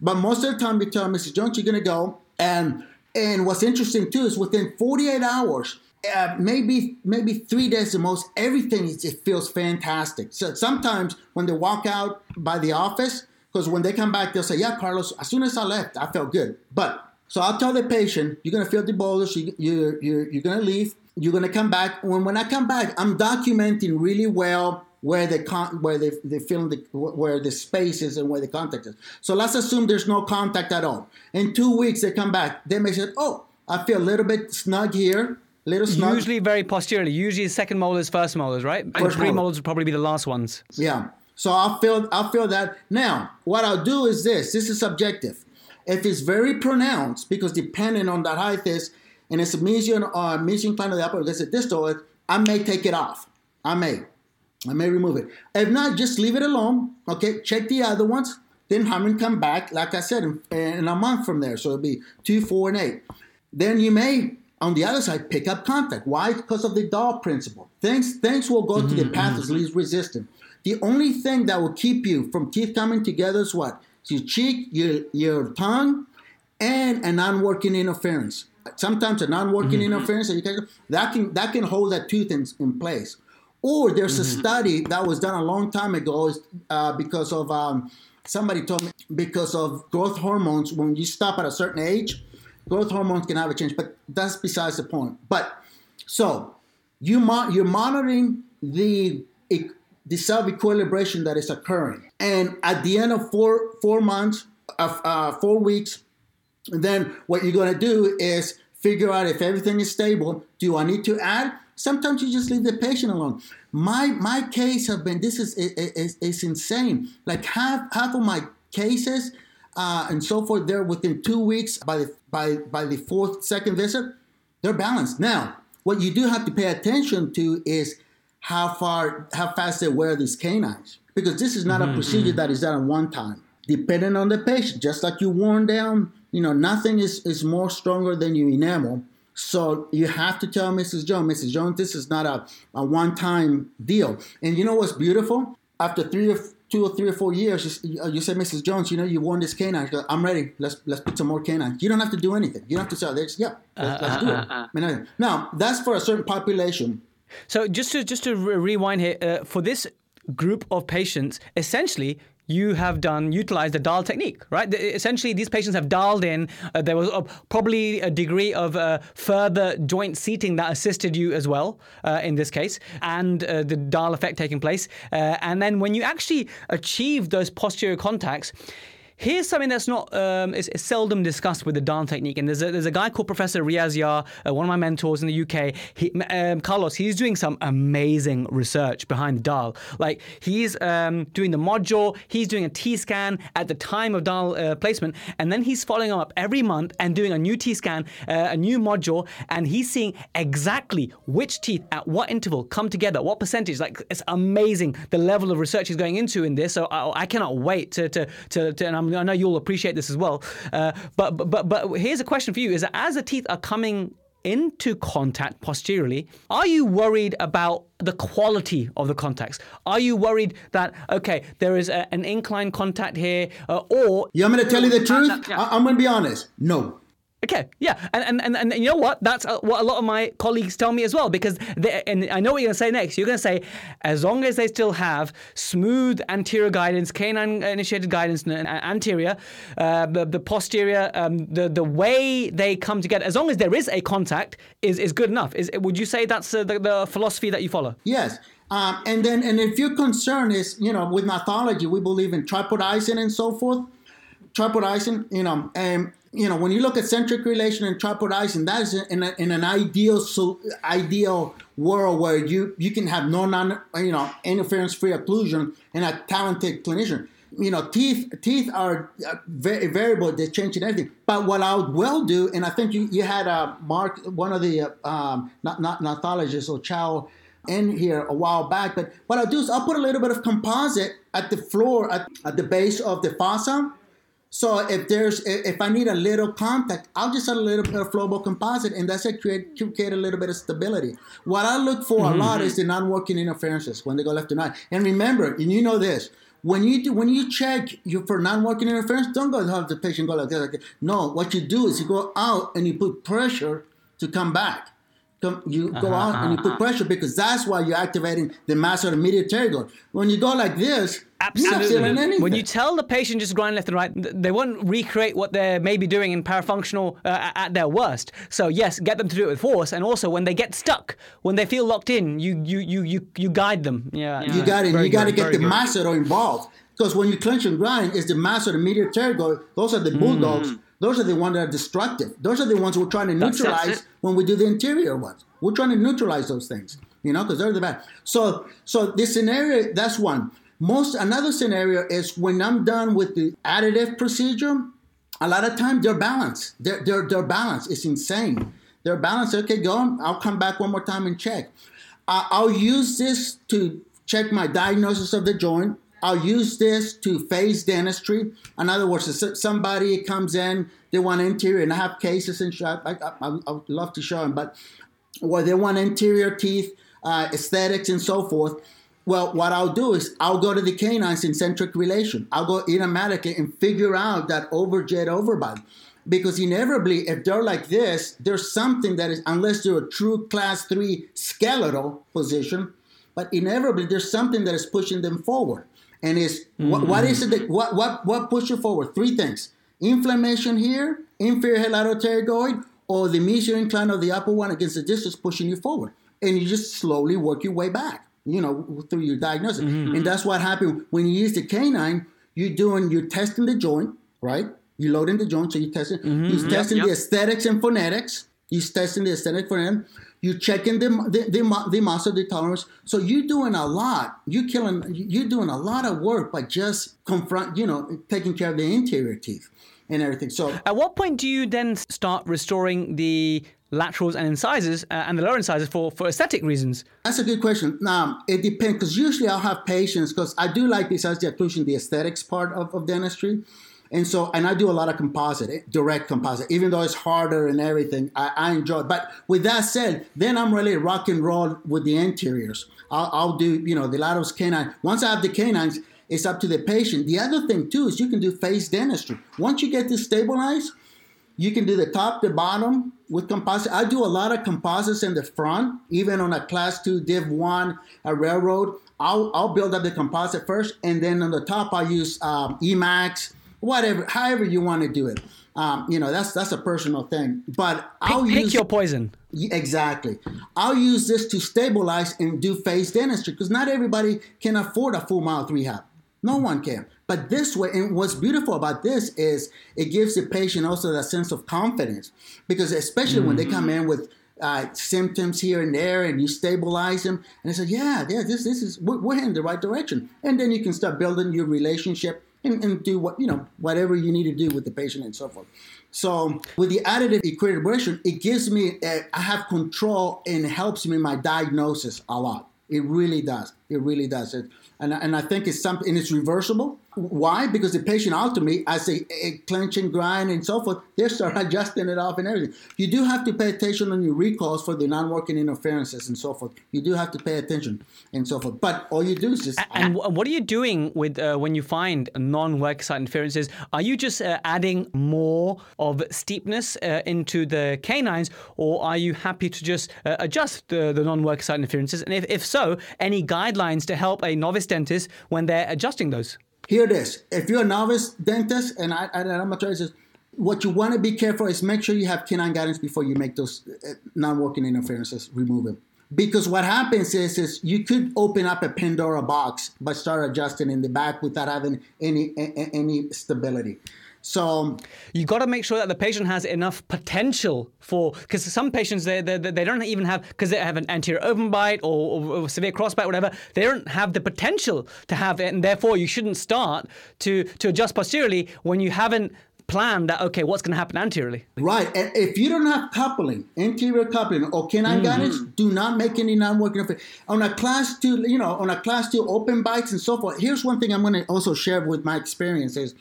But most of the time, you tell Mr. Jones, you're going to go. And and what's interesting too is within 48 hours, uh, maybe maybe three days the most, everything is, it feels fantastic. So sometimes when they walk out by the office, because when they come back, they'll say, "Yeah, Carlos, as soon as I left, I felt good." But so I'll tell the patient, "You're gonna feel the bolus. You, you, you're you're gonna leave. You're gonna come back. When when I come back, I'm documenting really well." Where the con- where they they film the where the space is and where the contact is. So let's assume there's no contact at all. In two weeks they come back. They may say, "Oh, I feel a little bit snug here." Little snug. Usually very posteriorly. Usually second molars, first molars, right? First and molars would probably be the last ones. Yeah. So I'll feel I'll feel that. Now, what I'll do is this. This is subjective. If it's very pronounced, because depending on that height is, and it's a median or uh, median incline of the upper, it's a distal, I may take it off. I may. I may remove it. If not, just leave it alone. Okay, check the other ones. Then Harmon come back, like I said, in, in a month from there. So it'll be two, four, and eight. Then you may, on the other side, pick up contact. Why? Because of the Dahl principle. Things, things will go mm-hmm, to the mm-hmm, path mm-hmm. of least resistance. The only thing that will keep you from teeth coming together is what? It's your cheek, your, your tongue, and a non-working interference. Sometimes a non-working mm-hmm. interference that, can, that can that can hold that tooth in, in place. Or there's mm-hmm. a study that was done a long time ago uh, because of um, somebody told me because of growth hormones. When you stop at a certain age, growth hormones can have a change, but that's besides the point. But so you mo- you're monitoring the the self equilibration that is occurring, and at the end of four four months of uh, four weeks, then what you're going to do is figure out if everything is stable. Do I need to add? Sometimes you just leave the patient alone. My my case have been this is is, is insane. Like half half of my cases uh, and so forth, they're within two weeks by the by by the fourth second visit, they're balanced. Now, what you do have to pay attention to is how far how fast they wear these canines because this is not mm-hmm. a procedure that is done at one time. Depending on the patient, just like you worn down, you know, nothing is, is more stronger than your enamel. So you have to tell Mrs. Jones, Mrs. Jones, this is not a, a one time deal. And you know what's beautiful? After three or two or three or four years, you, you say, Mrs. Jones, you know, you won this canine. Goes, I'm ready. Let's let's put some more canines. You don't have to do anything. You don't have to say, there's, yeah, let's, uh, let's do uh, it. Uh, uh. Now, that's for a certain population. So just to just to re- rewind here, uh, for this group of patients, essentially, you have done utilized the Dahl technique, right? The, essentially, these patients have dialed in. Uh, there was a, probably a degree of uh, further joint seating that assisted you as well uh, in this case, and uh, the Dahl effect taking place. Uh, and then when you actually achieve those posterior contacts, Here's something that's not um, is, is, seldom discussed with the Dahl technique, and there's a, there's a guy called Professor Riaz Yar, uh, one of my mentors in the UK. He, um, Carlos, he's doing some amazing research behind the Dahl. Like he's um, doing the module, he's doing a T scan at the time of Dahl uh, placement, and then he's following up every month and doing a new T scan, uh, a new module, and he's seeing exactly which teeth at what interval come together, what percentage. Like it's amazing the level of research he's going into in this. So I, I cannot wait to to, to, to and I'm I know you'll appreciate this as well. Uh, but, but, but here's a question for you: Is that as the teeth are coming into contact posteriorly, are you worried about the quality of the contacts? Are you worried that okay, there is a, an incline contact here, uh, or you want me to tell you the truth? I, am going to be honest. No. Okay, yeah, and and, and, and you know what? That's uh, what a lot of my colleagues tell me as well. Because they, and I know what you're gonna say next. You're gonna say, as long as they still have smooth anterior guidance, canine initiated guidance, anterior, uh, the, the posterior, um, the the way they come together, as long as there is a contact, is is good enough. Is would you say that's uh, the, the philosophy that you follow? Yes. Um, and then, and if your concern is, you know, with gnathology, we believe in tripodizing and so forth. Tripodizing, you know, and you know, when you look at centric relation and tripodism, that is in, a, in an ideal so, ideal world where you you can have no non you know interference free occlusion and a talented clinician. You know, teeth teeth are uh, very variable; they change in everything. But what I well do, and I think you you had a uh, Mark, one of the uh, um, not not gnathologists or Chow in here a while back. But what I'll do is I'll put a little bit of composite at the floor at, at the base of the fossa so if there's if I need a little contact, I'll just add a little bit of flowable composite, and that's a create create a little bit of stability. What I look for mm-hmm. a lot is the non-working interferences when they go left to right. And remember, and you know this, when you do, when you check you for non-working interference, don't go have the patient go like this. Like No, what you do is you go out and you put pressure to come back. Come, you uh-huh, go out uh-huh. and you put uh-huh. pressure because that's why you're activating the mass of the medial pterygoid. When you go like this, Absolutely. When you tell the patient just grind left and right, they won't recreate what they're maybe doing in parafunctional uh, at their worst. So yes, get them to do it with force, and also when they get stuck, when they feel locked in, you you you you, you guide them. Yeah, you got it. You got to get the masseter involved because when you clench and grind, it's the mass of the medial pterygoid. Those are the bulldogs. Mm. Those are the ones that are destructive. Those are the ones we're trying to neutralize when we do the anterior ones. We're trying to neutralize those things, you know, because they're the bad. So, so this scenario, that's one. Most another scenario is when I'm done with the additive procedure. A lot of times they're balanced. Their their their balance is insane. They're balanced. Okay, go. I'll come back one more time and check. I'll use this to check my diagnosis of the joint. I'll use this to phase dentistry. In other words, if somebody comes in, they want anterior, and I have cases and show. I, I, I, would love to show them, but where they want anterior teeth, uh, aesthetics, and so forth. Well, what I'll do is I'll go to the canines in centric relation. I'll go automatically and figure out that overjet overbite. Because inevitably, if they're like this, there's something that is, unless they're a true class three skeletal position, but inevitably there's something that is pushing them forward. And it's mm-hmm. what, what is it that what what what pushes you forward? Three things: inflammation here, inferior pterygoid, or the mesial incline of the upper one against the disc is pushing you forward, and you just slowly work your way back. You know, through your diagnosis, mm-hmm. and that's what happened when you use the canine. You're doing you're testing the joint, right? You're loading the joint, so you're testing. Mm-hmm. You're testing yep, yep. the aesthetics and phonetics. You're testing the aesthetic for phonetics you checking the the the, the muscle the tolerance. So you're doing a lot. you're killing. You're doing a lot of work by just confront. You know, taking care of the anterior teeth and everything. So at what point do you then start restoring the laterals and incisors uh, and the lower incisors for, for aesthetic reasons? That's a good question. Now, it depends because usually I'll have patients because I do like besides the occlusion, the aesthetics part of, of dentistry. And so, and I do a lot of composite, eh, direct composite, even though it's harder and everything. I, I enjoy it. But with that said, then I'm really rock and roll with the anteriors. I'll, I'll do, you know, the laterals canine. Once I have the canines, it's up to the patient. The other thing too is you can do phase dentistry. Once you get this stabilized, you can do the top, the bottom with composite. I do a lot of composites in the front, even on a class two div one, a railroad. I'll, I'll build up the composite first, and then on the top I'll use um, Emax, whatever, however you want to do it. Um, you know, that's that's a personal thing. But I'll pick, use your poison. Exactly. I'll use this to stabilize and do phase dentistry because not everybody can afford a full mouth rehab. No one can. But this way, and what's beautiful about this is it gives the patient also that sense of confidence because especially mm-hmm. when they come in with uh, symptoms here and there, and you stabilize them, and they say, "Yeah, yeah, this this is we're, we're in the right direction," and then you can start building your relationship and, and do what you know whatever you need to do with the patient and so forth. So with the additive equilibration, it gives me uh, I have control and helps me my diagnosis a lot. It really does. It really does. It, and, and I think it's something, it's reversible. Why? Because the patient ultimately, as they clench and grind and so forth, they start adjusting it off and everything. You do have to pay attention on your recalls for the non-working interferences and so forth. You do have to pay attention and so forth. But all you do is just. And, and what are you doing with uh, when you find non-work site interferences? Are you just uh, adding more of steepness uh, into the canines, or are you happy to just uh, adjust the, the non-work site interferences? And if, if so, any guidelines to help a novice dentist when they're adjusting those? Here it is. If you're a novice dentist, and I, I, this, what you want to be careful is make sure you have canine guidance before you make those uh, non-working interferences, remove them. Because what happens is, is you could open up a Pandora box but start adjusting in the back without having any any stability. So you got to make sure that the patient has enough potential for because some patients they, they, they don't even have because they have an anterior open bite or, or, severe crossbite whatever they don't have the potential to have it and therefore you shouldn't start to to adjust posteriorly when you haven't planned that okay what's going to happen anteriorly right and if you don't have coupling anterior coupling or canine mm-hmm. guidance do not make any non-working on a class two you know on a class two open bites and so forth here's one thing i'm going to also share with my experiences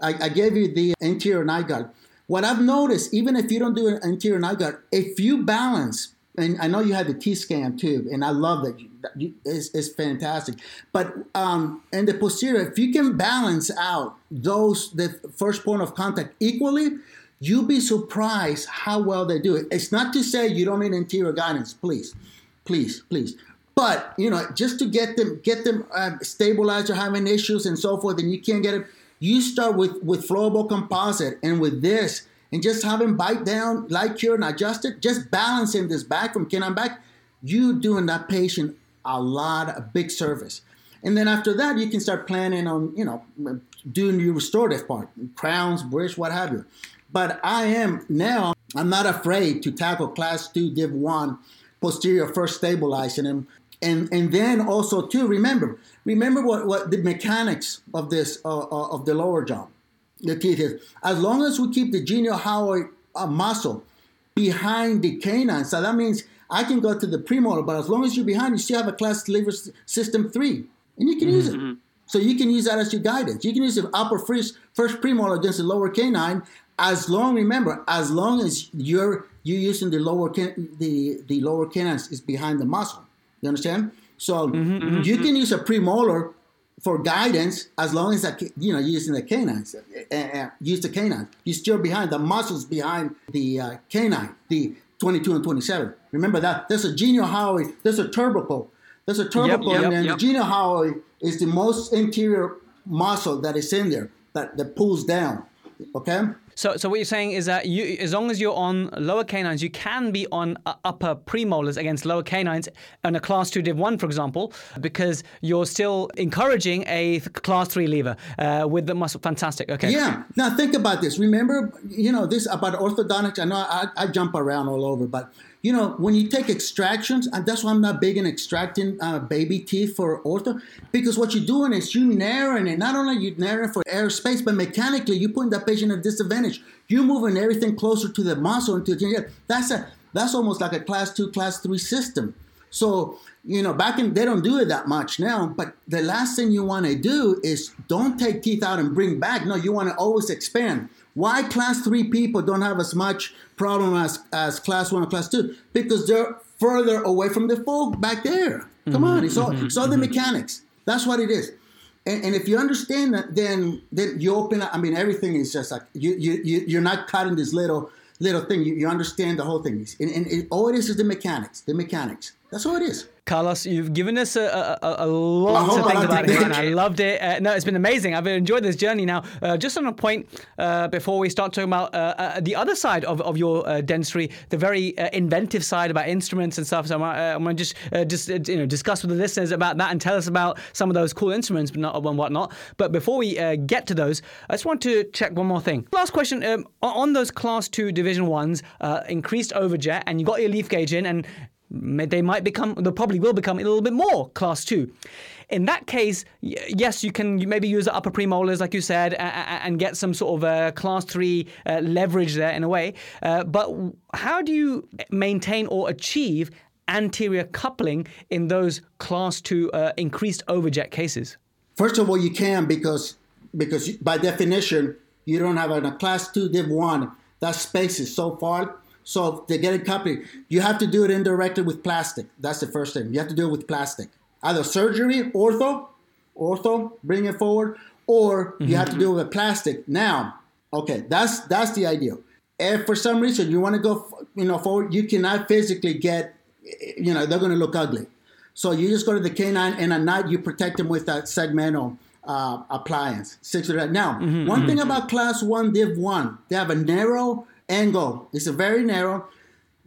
I, I gave you the anterior night guard. What I've noticed, even if you don't do an anterior night guard, if you balance, and I know you had the T scan too, and I love that. It's, it's fantastic. But um, in the posterior, if you can balance out those the first point of contact equally, you'll be surprised how well they do it. It's not to say you don't need anterior guidance, please, please, please. But you know, just to get them get them uh, stabilized or having issues and so forth, and you can't get it you start with, with flowable composite and with this, and just having bite down, light cure, and adjust it, just balancing this back from canine back, you doing that patient a lot, a big service. And then after that, you can start planning on, you know, doing your restorative part, crowns, bridge, what have you. But I am now, I'm not afraid to tackle class two, div one, posterior first stabilizing them and and then also too remember remember what what the mechanics of this uh, uh, of the lower jaw the teeth is as long as we keep the geniohyoid uh, muscle behind the canine so that means i can go to the premolar but as long as you're behind you still have a class lever system 3 and you can mm-hmm. use it mm-hmm. so you can use that as your guidance you can use the upper first, first premolar against the lower canine as long remember as long as you're you're using the lower can, the the lower canine is behind the muscle you understand? So mm-hmm, mm-hmm, you can use a premolar for guidance as long as you know using the canines. Uh, uh, use the canine. You still behind the muscles behind the uh, canine, the 22 and 27. Remember that. There's a geniohyoid. There's a tubercle. There's a tubercle, yep, yep, and yep. the geniohyoid is the most anterior muscle that is in there that, that pulls down. Okay. So, so what you're saying is that you, as long as you're on lower canines, you can be on upper premolars against lower canines on a class two div one, for example, because you're still encouraging a class three lever uh, with the muscle. Fantastic. Okay. Yeah. Now think about this. Remember, you know, this about orthodontics. I know I, I jump around all over, but you know, when you take extractions, and that's why I'm not big in extracting uh, baby teeth for ortho, because what you're doing is you're narrowing it. Not only you narrowing for air space, but mechanically you're putting that patient at disadvantage. You're moving everything closer to the muscle and to the that's a that's almost like a class two, class three system. So you know, back in they don't do it that much now. But the last thing you want to do is don't take teeth out and bring back. No, you want to always expand. Why class three people don't have as much problem as, as class one or class two? Because they're further away from the folk back there. Come mm-hmm, on, it's all, mm-hmm, it's all the mm-hmm. mechanics. That's what it is. And, and, if you understand that, then then you open up. I mean, everything is just like you you, you you're not cutting this little little thing. You, you understand the whole thing. And, and it, all it is is the mechanics. The mechanics. That's all it is. Carlos, you've given us a, a, a lot to think about here, and I loved it. Uh, no, it's been amazing. I've enjoyed this journey. Now, uh, just on a point uh, before we start talking about uh, uh, the other side of, of your uh, dentistry, the very inventive side about instruments and stuff. So I'm, going to just just you know discuss with the listeners about that and tell us about some of those cool instruments and whatnot. But before we get to those, I just want to check one more thing. Last question um, on those Class Two Division Ones, increased overjet, and you got your leaf gauge in, and they might become, they probably will become a little bit more class two. In that case, yes, you can maybe use the upper premolars, like you said, and get some sort of a class three uh, leverage there in a way. Uh, but how do you maintain or achieve anterior coupling in those class two uh, increased overjet cases? First of all, you can because because by definition you don't have a class two div one. That space is so far so to get it coupling, you have to do it indirectly with plastic. That's the first thing. You have to do it with plastic. Either surgery, ortho, ortho, bring it forward, or mm-hmm. you have to do it with plastic. Now, okay, that's that's the ideal. If for some reason you want to go, you know, forward, you cannot physically get, you know, they're going to look ugly. So you just go to the canine, and at night you protect them with that segmental uh, appliance. Six of that. Now, mm-hmm, one mm-hmm. thing about class one div one, they have a narrow angle. It's a very narrow.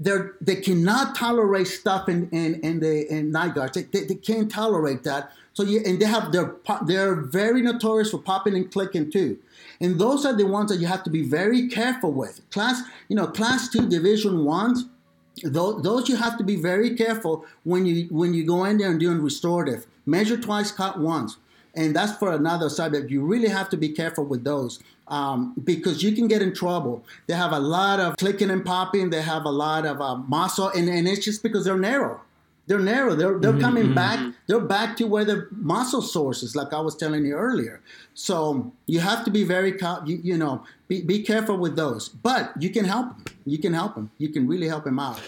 They're, they cannot tolerate stuff in, in, in the in night guards. They, they, they can't tolerate that. So you, and they have they're they're very notorious for popping and clicking too. And those are the ones that you have to be very careful with. Class, you know, class two division ones, those, those you have to be very careful when you when you go in there and doing restorative. Measure twice, cut once. And that's for another subject. You really have to be careful with those um, because you can get in trouble. They have a lot of clicking and popping. They have a lot of uh, muscle, and, and it's just because they're narrow. They're narrow. They're, they're mm-hmm, coming mm-hmm. back. They're back to where the muscle source is, like I was telling you earlier. So you have to be very, you, you know, be, be careful with those. But you can help them. You can help them. You can really help them out.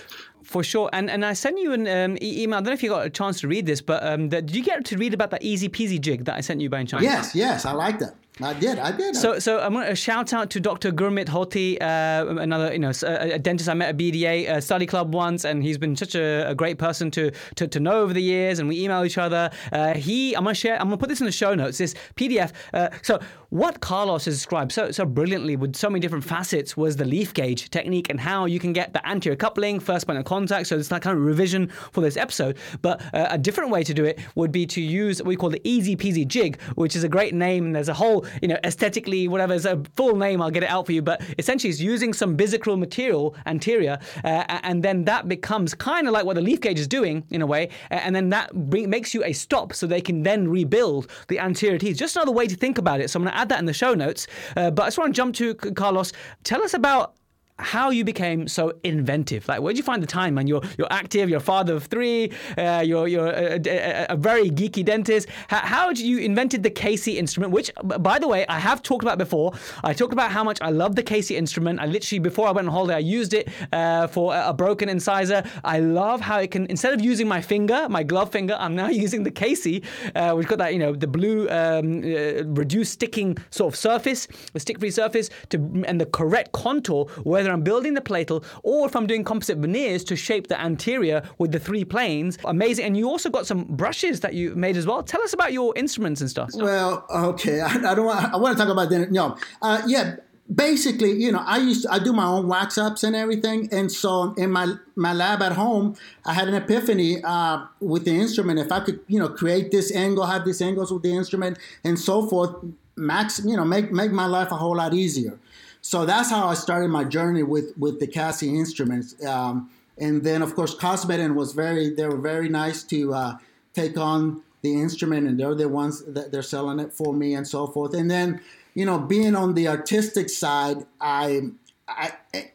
For sure, and and I sent you an um, email. I don't know if you got a chance to read this, but um, the, did you get to read about that easy peasy jig that I sent you by chance? Yes, yes, I like that. I did. I did. So, so I'm going to shout out to Dr. Gurmit Hoti, uh, another you know a, dentist I met at BDA study club once, and he's been such a, a great person to, to, to know over the years, and we email each other. Uh, he, I'm going to share. I'm going to put this in the show notes. This PDF. Uh, so, what Carlos has described so so brilliantly with so many different facets was the leaf gauge technique and how you can get the anterior coupling, first point of contact. So it's that kind of revision for this episode. But uh, a different way to do it would be to use what we call the easy peasy jig, which is a great name. And there's a whole you know, aesthetically, whatever, a full name, I'll get it out for you. But essentially, it's using some bis-acryl material anterior, uh, and then that becomes kind of like what the leaf gauge is doing in a way, and then that bring, makes you a stop so they can then rebuild the anterior teeth. Just another way to think about it. So I'm going to add that in the show notes. Uh, but I just want to jump to Carlos. Tell us about how you became so inventive. Like, where did you find the time, man? You're you're active. You're a father of three. Uh, you're you're a, a, a, very geeky dentist. How, how did you invented the Casey instrument? Which, by the way, I have talked about before. I talked about how much I love the Casey instrument. I literally before I went on holiday, I used it uh, for a, broken incisor. I love how it can instead of using my finger, my glove finger, I'm now using the Casey. uh, which got that you know the blue um, uh, reduced sticking sort of surface, the stick-free surface, to and the correct contour whether I'm building the palatal or if I'm doing composite veneers to shape the anterior with the three planes. Amazing. And you also got some brushes that you made as well. Tell us about your instruments and stuff. Well, okay. I, I don't want, I want to talk about that. No. Uh, yeah basically, you know, I used to, I do my own wax ups and everything, and so in my my lab at home, I had an epiphany uh, with the instrument. If I could, you know, create this angle, have these angles with the instrument, and so forth, max, you know, make make my life a whole lot easier. So that's how I started my journey with with the Cassie instruments. Um, and then of course Cosmedent was very they were very nice to uh, take on the instrument, and they're the ones that they're selling it for me and so forth. And then you know being on the artistic side, I. I,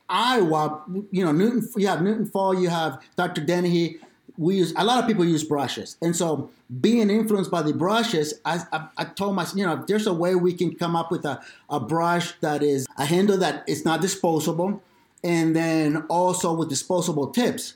Iowa, you know, Newton. You have Newton Fahl. You have Dr. Dennehy we use a lot of people use brushes, and so being influenced by the brushes, I, I, I told myself, you know, there's a way we can come up with a, a brush that is a handle that is not disposable, and then also with disposable tips,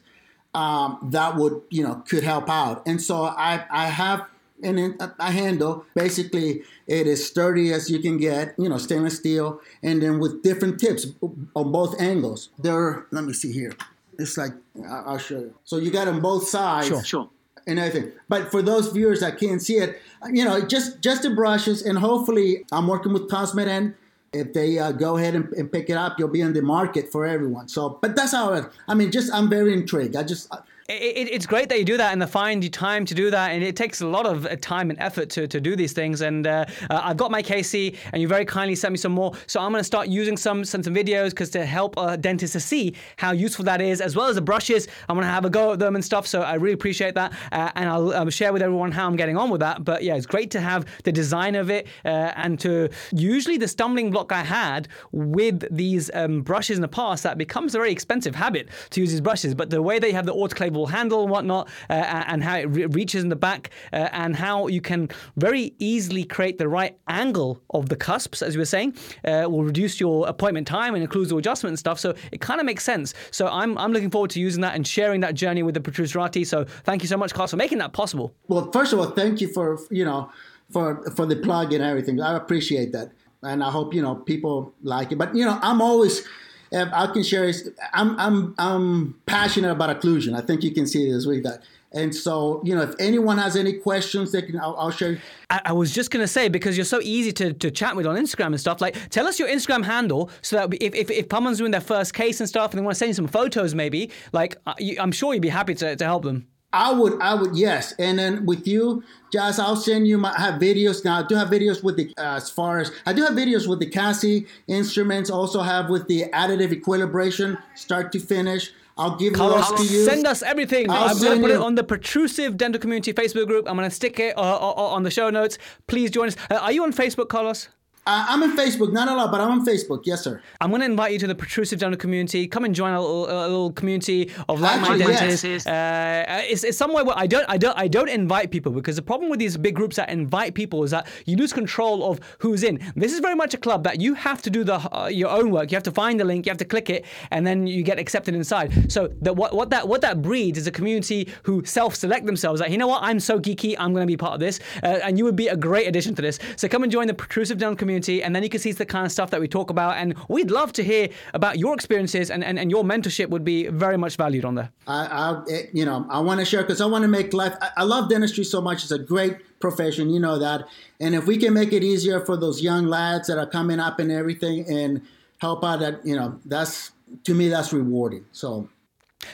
um, that would you know could help out. And so I I have an, a handle. Basically, it is sturdy as you can get, you know, stainless steel, and then with different tips on both angles. There, let me see here It's like I'll show you. So you got on both sides. Sure. Sure. and everything. But for those viewers that can't see it, you know, just just the brushes, and hopefully, I'm working with Cosmedent. If they uh, go ahead and, and pick it up, you'll be in the market for everyone. So, but that's how it. I mean, just I'm very intrigued. I just It, it, it's great that you do that and the find you time to do that and it takes a lot of uh, time and effort to, to do these things and uh, uh, I've got my KC and you very kindly sent me some more so I'm going to start using some some, some videos because to help dentists to see how useful that is as well as the brushes. I'm going to have a go at them and stuff so I really appreciate that uh, and I'll um, share with everyone how I'm getting on with that but yeah it's great to have the design of it and to usually the stumbling block I had with these um, brushes in the past that becomes a very expensive habit to use these brushes but the way they have the autoclavable handle and whatnot uh, and how it re- reaches in the back uh, and how you can very easily create the right angle of the cusps as you were saying uh, will reduce your appointment time and the adjustment and stuff so it kind of makes sense so I'm, I'm looking forward to using that and sharing that journey with the Protruserati so thank you so much Carlos for making that possible well, first of all, thank you for you know for for the plug and everything. I appreciate that, and I hope you know people like it. But you know, I'm always. I can share. is- I'm I'm I'm passionate about occlusion. I think you can see this with that. And so, you know, if anyone has any questions, they can. I'll, I'll share. I, I was just going to say because you're so easy to, to chat with on Instagram and stuff. Like, tell us your Instagram handle so that if if, if someone's doing their first case and stuff and they want to send you some photos, maybe like you, I'm sure you'd be happy to, to help them. I would, I would, yes. And then with you, Jaz, I'll send you my I have videos now. I do have videos with the uh, as far as I do have videos with the Cassie instruments. Also have with the additive equilibration, start to finish. I'll give Carlos, those to you. send us everything. I'll I'm going to send put it on the Protrusive Dental Community Facebook group. I'm going to stick it uh, uh, uh, on the show notes. Please join us. Uh, are you on Facebook, Carlos? Uh, I'm on Facebook, not a lot, but I'm on Facebook. Yes, sir. I'm going to invite you to the Protrusive Dental community. Come and join a little, a little community of like-minded Actually, yes. Uh, it's, it's somewhere where I don't, I don't, I don't invite people because the problem with these big groups that invite people is that you lose control of who's in. This is very much a club that you have to do the uh, your own work. You have to find the link, you have to click it, and then you get accepted inside. So that what, what that what that breeds is a community who self-select themselves. Like you know what, I'm so geeky, I'm going to be part of this, uh, and you would be a great addition to this. So come and join the Protrusive Dental community, and then you can see the kind of stuff that we talk about. And we'd love to hear about your experiences, and, and, and your mentorship would be very much valued on there. I, I you know, I want to share because I want to make life. I, I love dentistry so much. It's a great profession, you know that. And if we can make it easier for those young lads that are coming up and everything, and help out, that you know, that's to me that's rewarding. So.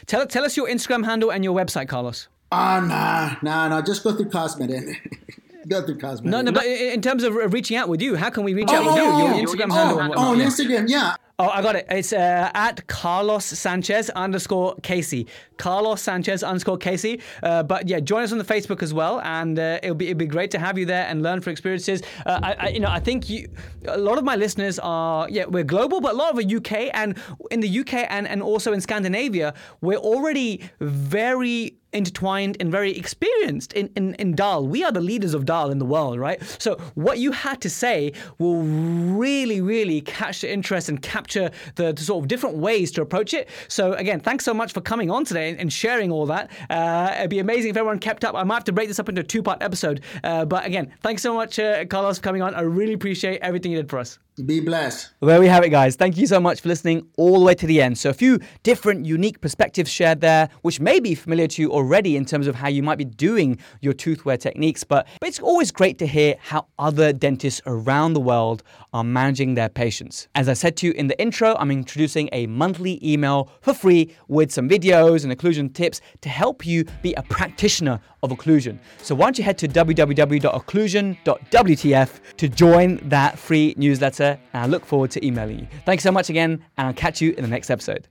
Tell, tell us your Instagram handle and your website, Carlos. Ah, nah, nah, nah. Just go through Cosmedent. through Cosmedent. No, no, but in terms of reaching out with you, how can we reach out with you? Oh, Your Instagram oh, handle oh, on yeah. Instagram, yeah. Oh, I got it. It's uh, at Carlos Sanchez underscore Casey. Carlos Sanchez underscore Casey. Uh, but yeah, join us on the Facebook as well, and uh, it'll be it'll be great to have you there and learn from experiences. Uh, I, I, you know, I think you, a lot of my listeners are yeah, we're global, but a lot of the UK and in the UK and and also in Scandinavia, we're already very intertwined and very experienced in, in, in Dahl. We are the leaders of Dahl in the world, right? So what you had to say will really, really catch the interest and capture the, the sort of different ways to approach it. So again, thanks so much for coming on today and sharing all that. Uh, it'd be amazing if everyone kept up. I might have to break this up into a two-part episode. Uh, but again, thanks so much, uh, Carlos, for coming on. I really appreciate everything you did for us. Be blessed. Well, there we have it, guys. Thank you so much for listening all the way to the end. So, a few different, unique perspectives shared there, which may be familiar to you already in terms of how you might be doing your toothwear techniques. But, but it's always great to hear how other dentists around the world are managing their patients. As I said to you in the intro, I'm introducing a monthly email for free with some videos and occlusion tips to help you be a practitioner of occlusion. So, why don't you head to www.occlusion.wtf to join that free newsletter? And I look forward to emailing you. Thanks so much again, and I'll catch you in the next episode.